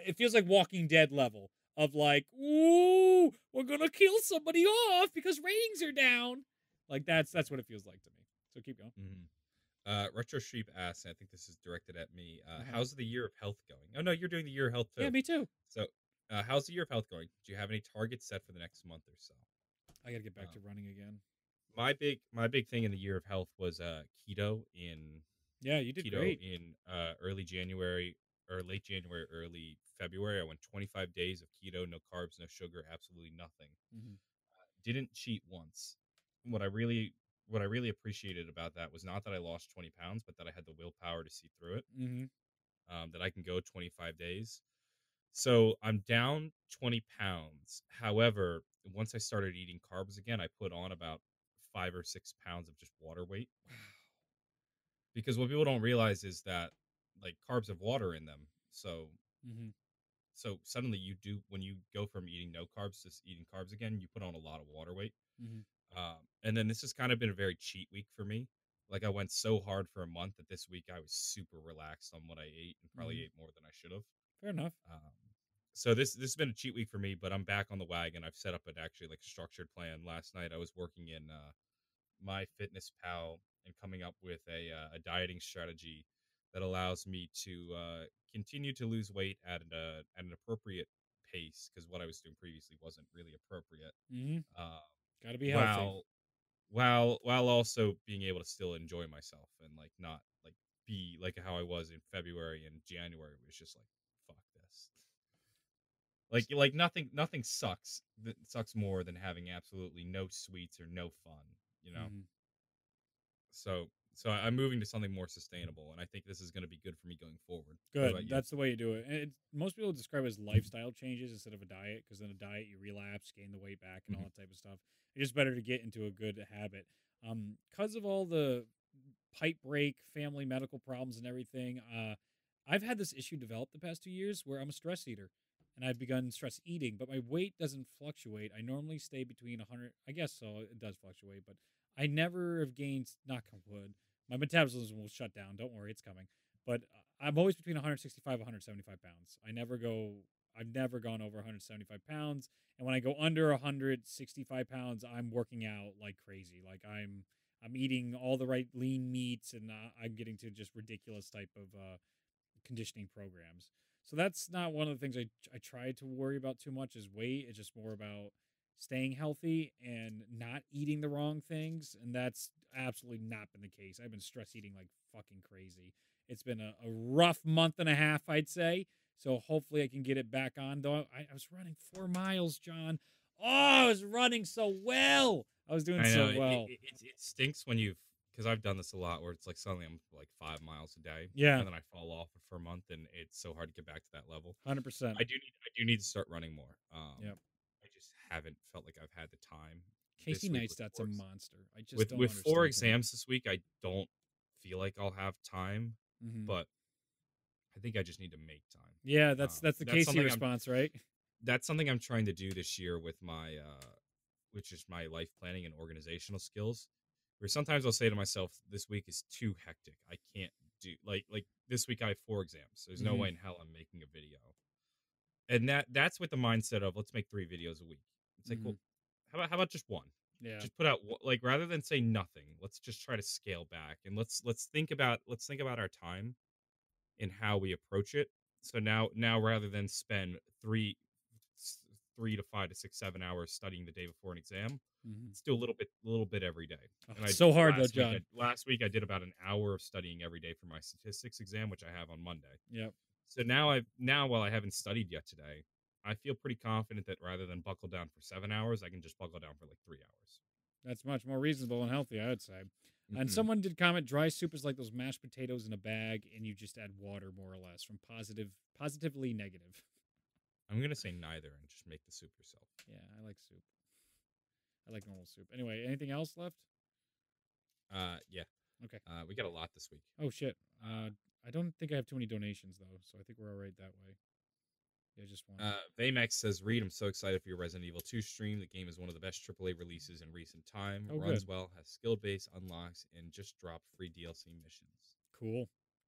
it feels like Walking Dead level of like, ooh, we're gonna kill somebody off because ratings are down. Like that's that's what it feels like to me. So keep going. Mm-hmm. Uh, Retro Sheep asks, I think this is directed at me. Uh, Uh-huh. How's the year of health going? Oh no, you're doing the year of health too. Yeah, me too. So, uh, how's the year of health going? Do you have any targets set for the next month or so? I gotta get back to Um, running again. My big, my big thing in the year of health was uh, keto in Yeah, you did keto great. in uh, early January or late January, early February. I went 25 days of keto, no carbs, no sugar, absolutely nothing. Mhm. Didn't cheat once. What I really, what I really appreciated about that was not that I lost 20 pounds, but that I had the willpower to see through it. Mm-hmm. um, that I can go 25 days. So I'm down 20 pounds. However, once I started eating carbs again, I put on about five or six pounds of just water weight. Because what people don't realize is that like carbs have water in them. So Mm-hmm. so suddenly you do when you go from eating no carbs to eating carbs again, you put on a lot of water weight. Mhm. Um, and then this has kind of been a very cheat week for me. Like I went so hard for a month that this week I was super relaxed on what I ate and probably Mhm. ate more than I should have. Fair enough. Um, so this this has been a cheat week for me, but I'm back on the wagon. I've set up an actually like structured plan. Last night I was working in uh, my Fitness Pal and coming up with a uh, a dieting strategy that allows me to uh, continue to lose weight at an uh, at an appropriate pace because what I was doing previously wasn't really appropriate. hmm Uh, Got to be healthy. while while while also being able to still enjoy myself and like not like be like how I was in February and January it was just like this. Like like nothing nothing sucks that sucks more than having absolutely no sweets or no fun, you know. Mhm. So so I'm moving to something more sustainable and I think this is going to be good for me going forward. Good. That's the way you do it. And it, most people describe it as lifestyle changes instead of a diet because then a diet you relapse, gain the weight back, and all that type of stuff. It's just better to get into a good habit. Um, because of all the pipe break, family medical problems, and everything, uh, I've had this issue develop the past two years where I'm a stress eater, and I've begun stress eating, but my weight doesn't fluctuate. I normally stay between 100. I guess so. It does fluctuate, but I never have gained. Knock on wood. My metabolism will shut down. Don't worry, it's coming but uh, I'm always between 165 175 pounds. I never go. I've never gone over 175 pounds, and when I go under 165 pounds, I'm working out like crazy. Like I'm I'm eating all the right lean meats, and uh, I'm getting to just ridiculous type of uh, conditioning programs. So that's not one of the things I I try to worry about too much is weight. It's just more about staying healthy and not eating the wrong things, and that's absolutely not been the case. I've been stress eating like fucking crazy. It's been a, a rough month and a half, I'd say. So hopefully I can get it back on. Though I, I was running four miles, John. Oh, I was running so well. I was doing I so well. it, it, it stinks when you've because I've done this a lot where it's like suddenly I'm like five miles a day, Yeah. and then I fall off for a month, and it's so hard to get back to that level. Hundred percent. I do need I do need to start running more. Um, Yep. I just haven't felt like I've had the time. Casey this week with Neistat's a monster. I just with don't with four exams this week, I don't feel like I'll have time, Mhm. but I think I just need to make time. yeah, that's um, that's the that's Casey something I'm- response, right? That's something I'm trying to do this year with my, uh, which is my life planning and organizational skills. Where sometimes I'll say to myself, "This week is too hectic. I can't do like like this week. I have four exams. There's no Mhm. way in hell I'm making a video." And that that's with the mindset of let's make three videos a week. It's like, Mhm. well, how about how about just one? Yeah. just put out like rather than say nothing let's just try to scale back and let's let's think about let's think about our time and how we approach it so now now rather than spend three three to five to six seven hours studying the day before an exam Mhm. let's do a little bit a little bit every day Oh, And I- so hard though, last week John. I- last week i did about an hour of studying every day for my statistics exam which i have on monday Yep. so now i've now while i haven't studied yet today i feel pretty confident that rather than buckle down for seven hours i can just buckle down for like three hours That's much more reasonable and healthy, I would say. And Mhm. someone did comment: dry soup is like those mashed potatoes in a bag, and you just add water, more or less, from positive, positively negative. I'm gonna say neither and just make the soup yourself. Yeah, I like soup. I like normal soup. Anyway, anything else left? Uh, yeah. Okay. Uh, we got a lot this week. Oh shit. Uh, I don't think I have too many donations though, so I think we're all right that way. Yeah, just one. Uh, Vamex says, "Reed, I'm so excited for your Resident Evil 2 stream. The game is one of the best AAA releases in recent time. Oh, Runs good. well, has skill base unlocks, and just dropped free DLC missions." Cool.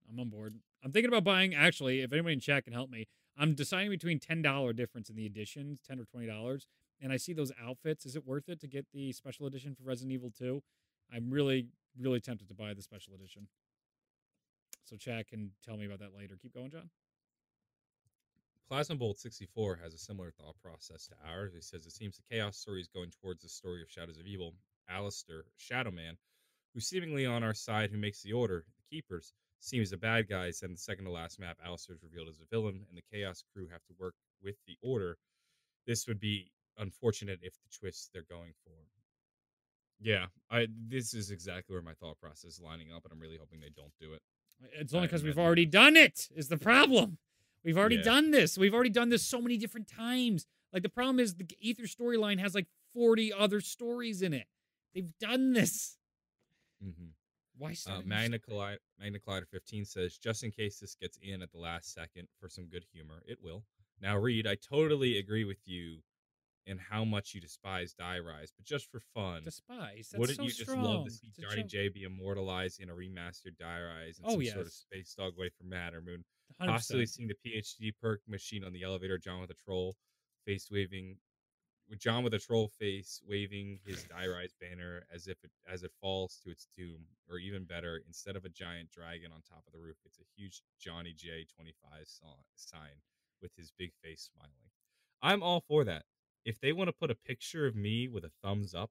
I'm on board. I'm thinking about buying. Actually, if anybody in chat can help me, I'm deciding between ten dollar difference in the editions, ten or twenty dollars, and I see those outfits. Is it worth it to get the special edition for Resident Evil Two? I'm really, really tempted to buy the special edition. So chat can tell me about that later. Keep going, John. Plasma Bolt 64 has a similar thought process to ours. He says it seems the Chaos story is going towards the story of Shadows of Evil. Alistair, Shadow Man, who's seemingly on our side, who makes the order, the Keepers, seems the bad guys, and the second to last map, Alistair is revealed as a villain, and the Chaos crew have to work with the Order. This would be unfortunate if the twist they're going for. Yeah, I this is exactly where my thought process is lining up, and I'm really hoping they don't do it. It's only because we've already done it. Is the problem? We've already Yeah. done this. We've already done this so many different times. Like the problem is the Aether storyline has like 40 other stories in it. They've done this. Mm-hmm. Why Uh, Magna, Colli- Magna Collider 15 says, just in case this gets in at the last second for some good humor, it will. Now, Reed, I totally agree with you in how much you despise Die Rise, but just for fun, Despise. That's wouldn't so you just strong. love to see Johnny. J be immortalized in a remastered Die Rise and Oh, some sort of space dog way from Mattermoon? 100%. Possibly seeing the PhD perk machine on the elevator, John with a troll face waving, with John with a troll face waving his Die Rise banner as if it as it falls to its doom, or even better, instead of a giant dragon on top of the roof, it's a huge Johnny J twenty five sign with his big face smiling. I'm all for that. If they want to put a picture of me with a thumbs up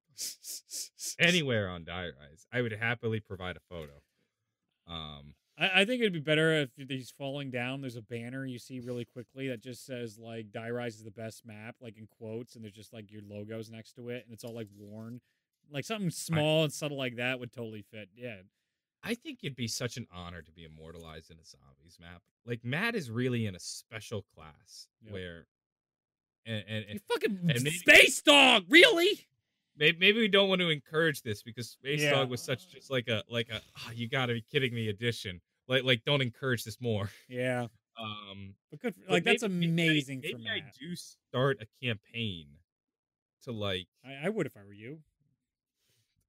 anywhere on Die Rise, I would happily provide a photo. Um, I, I think it'd be better if he's falling down. There's a banner you see really quickly that just says like "Die Rise is the best map," like in quotes, and there's just like your logos next to it, and it's all like worn. Like something small and subtle like that would totally fit. Yeah, I think it'd be such an honor to be immortalized in a zombies map. Like Matt is really in a special class Yep. where, and and, you and fucking and maybe- space dog, really? maybe, maybe we don't want to encourage this because Space Yeah. Dog was such just like a like a "Ah, you got to be kidding me edition. Like like don't encourage this more. *laughs* Yeah, Um, but good. For, but like that's maybe- maybe amazing Maybe, for I do start a campaign to like I, I would if I were you.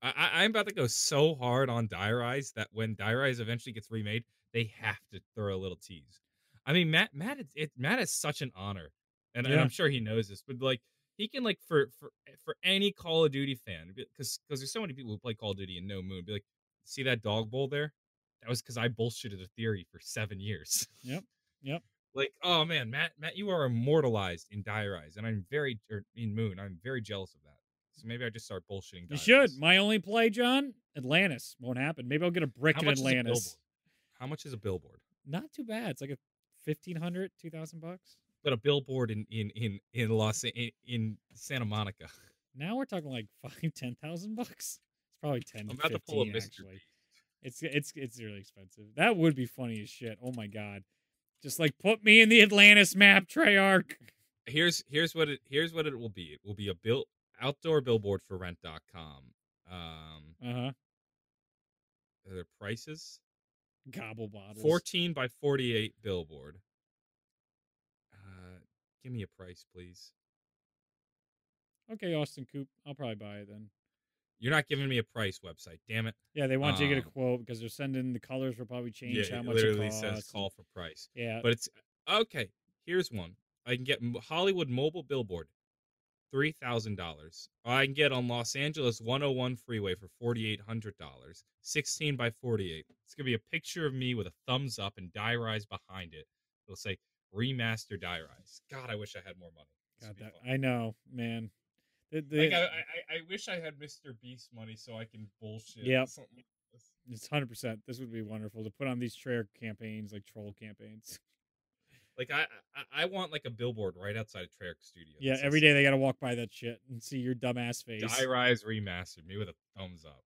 I, I- I'm about to go so hard on Die Rise that when Die Rise eventually gets remade, they have to throw a little tease. I mean, Matt, Matt, it, it Matt is such an honor, and, and I'm sure he knows this. But like, he can like for for for any Call of Duty fan, because because there's so many people who play Call of Duty and no Moon, be like, see that dog bowl there? That was because I bullshitted a theory for seven years. Yep. Yep. *laughs* like, oh man, Matt, Matt, you are immortalized in Die Rise, and I'm very or in Moon. I'm very jealous of that. So maybe I just start bullshitting. You should. Rise. My only play, John, Atlantis won't happen. Maybe I'll get a brick How in much is a Atlantis. How much is a billboard? Not too bad. It's like a 1500 2000 bucks. But a billboard in in in in Los in, in Santa Monica. Now we're talking like five, *laughs* ten thousand bucks. It's probably *laughs* 10 I'm to about to pull a 15 Mr. actually. It's it's it's really expensive. That would be funny as shit. Oh my god. Just like put me in the Atlantis map, Treyarch. Here's here's what it here's what it will be. It will be a bill outdoor billboard for rent.com. Um Uh-huh. are there prices? Gobble bottles. 14 by 48 billboard. Uh give me a price, please. Okay, Austin Coop. I'll probably buy it then. You're not giving me a price website. Damn it. Yeah, they want you to get a Um, quote because they're sending the colors will probably change yeah, how it much literally it costs. says call for price. yeah, But it's okay. Here's one. I can get Hollywood mobile billboard, three thousand dollars. I can get on Los Angeles 101 freeway for forty eight hundred dollars. Sixteen by forty eight. It's gonna be a picture of me with a thumbs up and Die Rise behind it. It'll say remaster Die Rise. God, I wish I had more money. God, that. I know, man. The, Like, I, I, I wish I had Mr. Beast money so I can bullshit. Yeah, like. It's hundred percent. This would be wonderful to put on these Treyarch campaigns, like troll campaigns. Like I, I, I want like a billboard right outside of Treyarch Studios. Yeah, every day they got to walk by that shit and see your dumbass face. Die Rise remastered. Me with a thumbs up.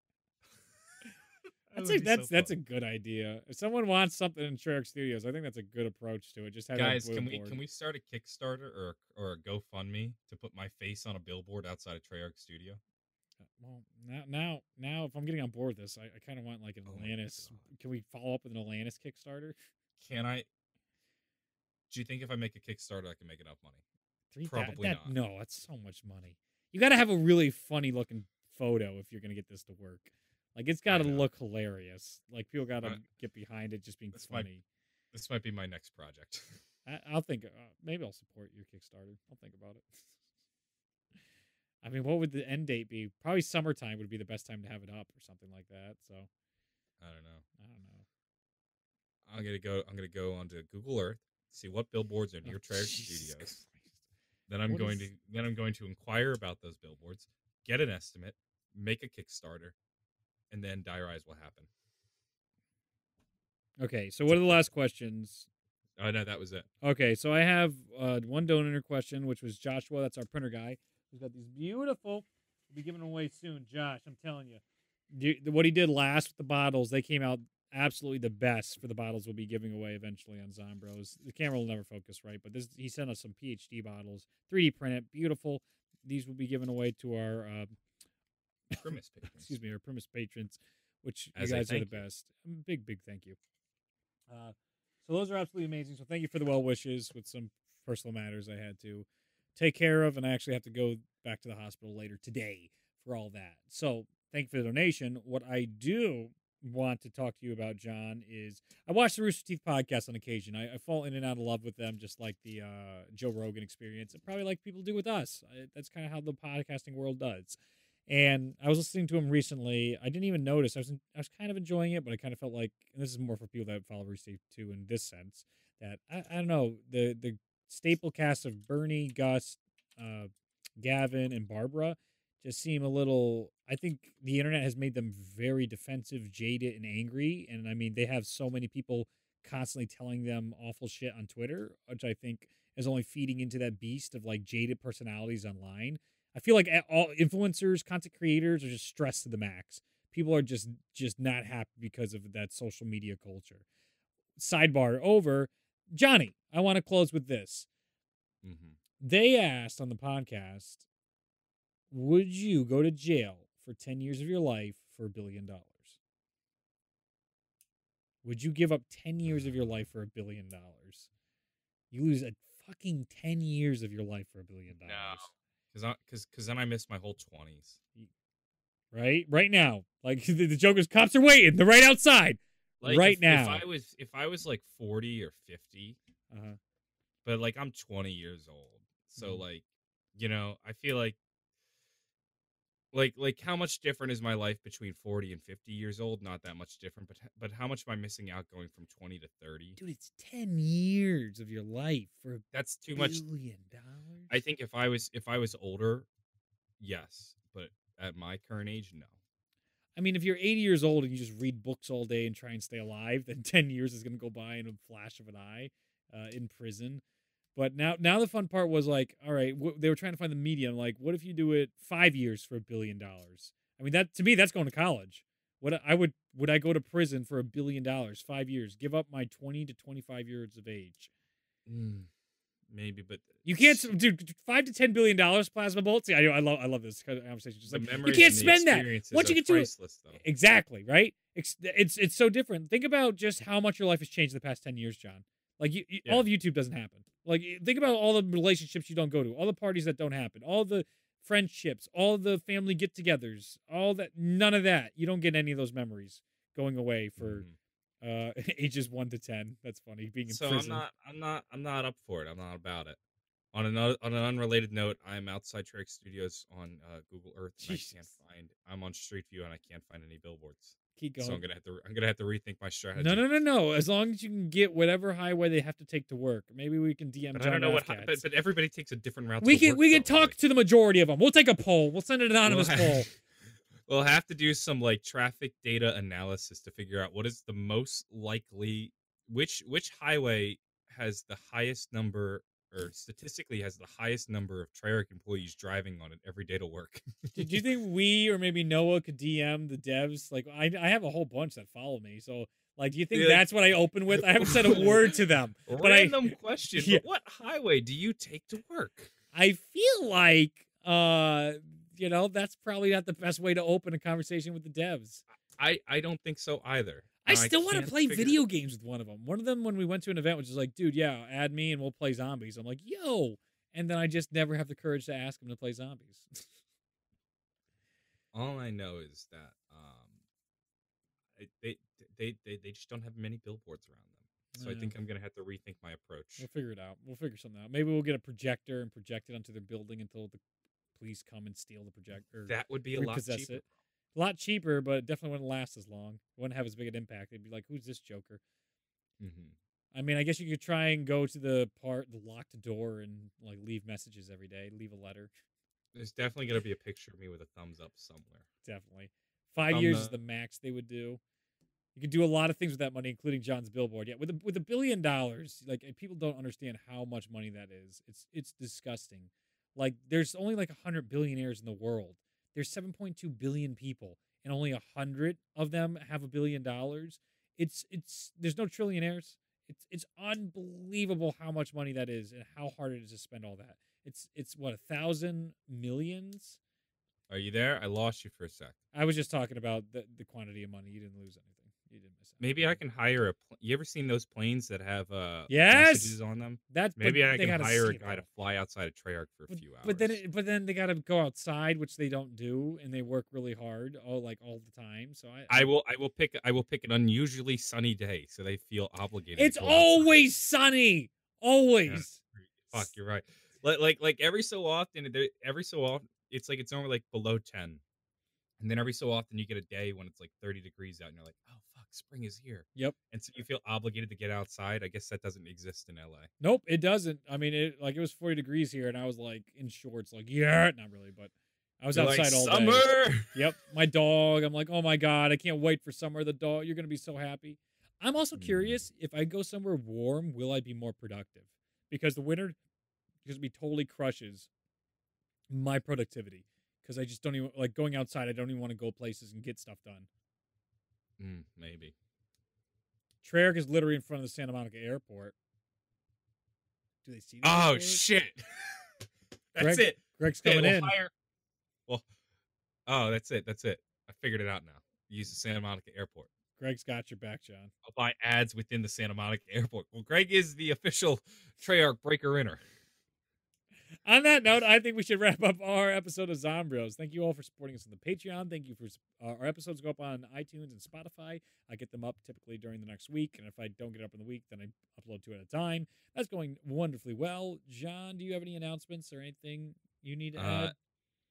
That That's a, that's so that's a good idea. If someone wants something in Treyarch Studios, I think that's a good approach to it. Just have guys. Can we can we start a Kickstarter or or a GoFundMe to put my face on a billboard outside of Treyarch Studio? Uh, well, now, now, now, if I'm getting on board with this, I, I kind of want like an Oh Atlantis. Can we follow up with an Atlantis Kickstarter? Can I? Do you think if I make a Kickstarter, I can make enough money? Three Probably that, not. No, that's so much money. You got to have a really funny looking photo if you're gonna get this to work. Like it's got to look hilarious. Like people got to get behind it, just being This might- funny. This might be my next project. *laughs* I, I'll think. Uh, maybe I'll support your Kickstarter. I'll think about it. *laughs* I mean, what would the end date be? Probably summertime would be the best time to have it up, or something like that. So I don't know. I don't know. I'm gonna go. I'm gonna go onto Google Earth, see what billboards are near Oh, Jesus Studios. Christ. Then I'm What going is- to then I'm going to inquire about those billboards, get an estimate, make a Kickstarter, and then Die Rise will happen. Okay, so what are the last questions? Oh no, that was it. Okay, so I have uh, one donor question, which was Joshua. That's our printer guy. He's got these beautiful. We'll be giving them away soon, Josh. I'm telling you. Do- What he did last with the bottles, they came out absolutely the best for the bottles we'll be giving away eventually on Zombros. The camera will never focus right, but this he sent us some PhD bottles, 3D printed, beautiful. These will be given away to our uh, Grimace *laughs* patrons. excuse me, our Primus patrons, which As you guys are the best. Um, Big, big thank you. Uh, so those are absolutely amazing. So thank you for the well wishes with some personal matters I had to. take care of, and I actually have to go back to the hospital later today for all that. So thank you for the donation. What I do want to talk to you about, John, is I watch the Rooster Teeth podcast on occasion. I, I fall in and out of love with them, just like the uh, Joe Rogan experience, and probably like people do with us. I, that's kind of how the podcasting world does. And I was listening to him recently. I didn't even notice. I was I was kind of enjoying it, but I kind of felt like, this is more for people that follow Teeth too, in this sense, that I, I don't know the the staple cast of Burnie, Gus, uh, Gavin, and Barbara just seem a little. I think the internet has made them very defensive, jaded, and angry. And I mean, they have so many people constantly telling them awful shit on Twitter, which I think is only feeding into that beast of like jaded personalities online. I feel like all influencers, content creators are just stressed to the max. People are just just not happy because of that social media culture. Sidebar over. Johnny, I want to close with this. Mm-hmm. They asked on the podcast, would you go to jail for 10 years of your life for a billion dollars? Would you give up 10 years of your *sighs* life for a billion dollars? You lose a fucking 10 years of your life for a billion dollars. No because because because then I missed my whole twenties. Right, right now, like *laughs* the, the Joker's cops are waiting. They're right outside. Like right if, now, if I was if I was like forty or 50 uh-huh. but like I'm twenty years old, so Mhm. like you know I feel like like like how much different is my life between 40 and 50 years old not that much different but but how much am i missing out going from 20 to 30 dude, it's 10 years of your life for that's too much billion dollars. i think if i was if i was older yes but at my current age no I mean, if you're 80 years old and you just read books all day and try and stay alive, then *laughs* 10 years is going to go by in a flash of an eye uh, in prison. But now, now the fun part was like, all right, wh- they were trying to find the medium. Like, what if you do it five years for a billion dollars? I mean, that to me, that's going to college. What I would would I go to prison for a billion dollars, five years, give up my 20 to 25 years of age? maybe but You can't, dude. Five to ten billion dollars plasma bolts. Yeah, I, I love, I love this conversation. Just like you can't spend that. Once you get to it- though. Exactly, right? It's, it's it's so different. Think about just how much your life has changed in the past 10 years, John. Like you, you- all of YouTube doesn't happen. Like think about all the relationships you don't go to, all the parties that don't happen, all the friendships, all the family get-togethers, all that none of that. You don't get any of those memories going away for Mhm. uh *laughs* ages 1 to 10. That's funny being in so prison. i'm not i'm not i'm not up for it i'm not about it on another on an unrelated note i'm outside Treyarch studios on uh, google earth and i can't find i'm on street view and i can't find any billboards Keep going. so i'm gonna have to i'm gonna have to rethink my strategy No, no, no, no. As long as you can get whatever highway they have to take to work, maybe we can DM. but John i don't know what but, but everybody takes a different route we can we can talk like- to the majority of them. We'll take a poll. We'll send an *laughs* anonymous We'll poll. *laughs* we'll have to do some like traffic data analysis to figure out what is the most likely which which highway has the highest number or statistically has the highest number of Treyarch employees driving on it every day to work. Did you *laughs* think we or maybe Noah could DM the devs? Like I, I have a whole bunch that follow me. So like, do you think Yeah, like- that's what I open with? I haven't said a *laughs* word to them, but I Random question. *laughs* Yeah. What highway do you take to work? I feel like uh you know that's probably not the best way to open a conversation with the devs. I I don't think so either. I still want to play video games with one of them. One of them, when we went to an event, was just like, dude, yeah, add me and we'll play zombies. I'm like, yo. And then I just never have the courage to ask him to play zombies. *laughs* All I know is that um, they they they they just don't have many billboards around them. So I Yeah. think I'm gonna have to rethink my approach. we'll figure it out. We'll figure something out. Maybe we'll get a projector and project it onto their building until the police come and steal the projector. That would be a lot cheaper. it. A lot cheaper, but it definitely wouldn't last as long. It wouldn't have as big an impact. They'd be like, who's this Joker? hmm I mean, I guess you could try and go to the part, the locked door, and like leave messages every day, leave a letter. There's definitely gonna be a picture of me with a thumbs up somewhere. Definitely. Five Um, years is uh, the max they would do. You could do a lot of things with that money, including John's billboard. Yeah, with a, with a billion dollars, like people don't understand how much money that is. It's it's disgusting. Like there's only like hundred billionaires in the world. There's 7.2 billion people, and only a hundred of them have a billion dollars. It's it's there's no trillionaires. It's it's unbelievable how much money that is and how hard it is to spend all that. It's it's what a thousand millions. Are you there? I lost you for a sec. I was just talking about the, the quantity of money. You didn't lose anything. You did miss out. Maybe I can hire a. Pl- you ever seen those planes that have uh Yes! messages on them? That's Maybe I can hire a it, guy to fly outside of Treyarch for a But, few hours. but then, it, but then they got to go outside, which they don't do, and they work really hard, all like all the time. So I, I will. I will pick. I will pick an unusually sunny day, so they feel obligated. to it's go outside. always sunny, always. Fuck, you're right. Like, like, like every so often, every so often, it's like it's only like below ten, and then every so often you get a day when it's like thirty degrees out, and you're like, oh spring is here. Yep. And so you feel obligated to get outside. I guess that doesn't exist in LA. Nope, it doesn't. I mean, it like it was forty degrees here, and I was like in shorts, like yeah, not really, but I was You're outside like, all summer. day. *laughs* Yep, my dog. I'm like, oh my god, I can't wait for summer. The dog, you're gonna be so happy. I'm also Mm. curious if I go somewhere warm, will I be more productive? Because the winter just be totally crushes my productivity. Because I just don't even like going outside. I don't even want to go places and get stuff done. Mm, maybe. Treyarch is literally in front of the Santa Monica airport. Do they see? Oh airport? shit. *laughs* that's Greg, it. Greg's coming we'll in. hire- well, oh, that's it. That's it. I figured it out now. Use the Santa Monica Airport. Greg's got your back, John. I'll buy ads within the Santa Monica Airport. Well, Greg is the official Treyarch breaker inner. On that note, I think we should wrap up our episode of Zombros. Thank you all for supporting us on the Patreon. Thank you for uh, our episodes go up on iTunes and Spotify. I get them up typically during the next week, and if I don't get up in the week, then I upload two at a time. That's going wonderfully well. John, do you have any announcements or anything you need to Uh, add?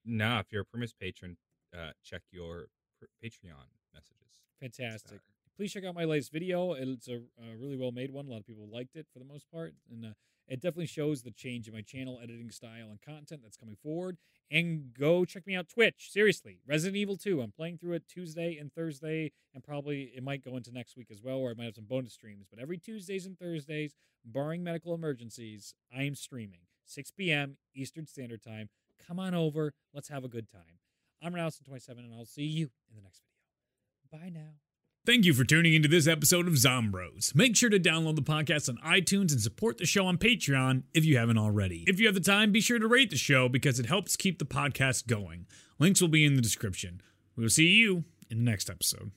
Nah, if you're a Primus patron, uh, check your pr- Patreon messages. Fantastic. Please check out my latest video. It's a, a really well made one. A lot of people liked it for the most part, and uh, it definitely shows the change in my channel editing style and content that's coming forward. And go check me out Twitch. Seriously, Resident Evil 2. I'm playing through it Tuesday and Thursday, and probably it might go into next week as well, or I might have some bonus streams. But every Tuesdays and Thursdays, barring medical emergencies, I am streaming 6 p.m. Eastern Standard Time. Come on over. Let's have a good time. I'm Ronaldson27, and I'll see you in the next video. Bye now. Thank you for tuning into this episode of Zombros. Make sure to download the podcast on iTunes and support the show on Patreon if you haven't already. If you have the time, be sure to rate the show because it helps keep the podcast going. Links will be in the description. We will see you in the next episode.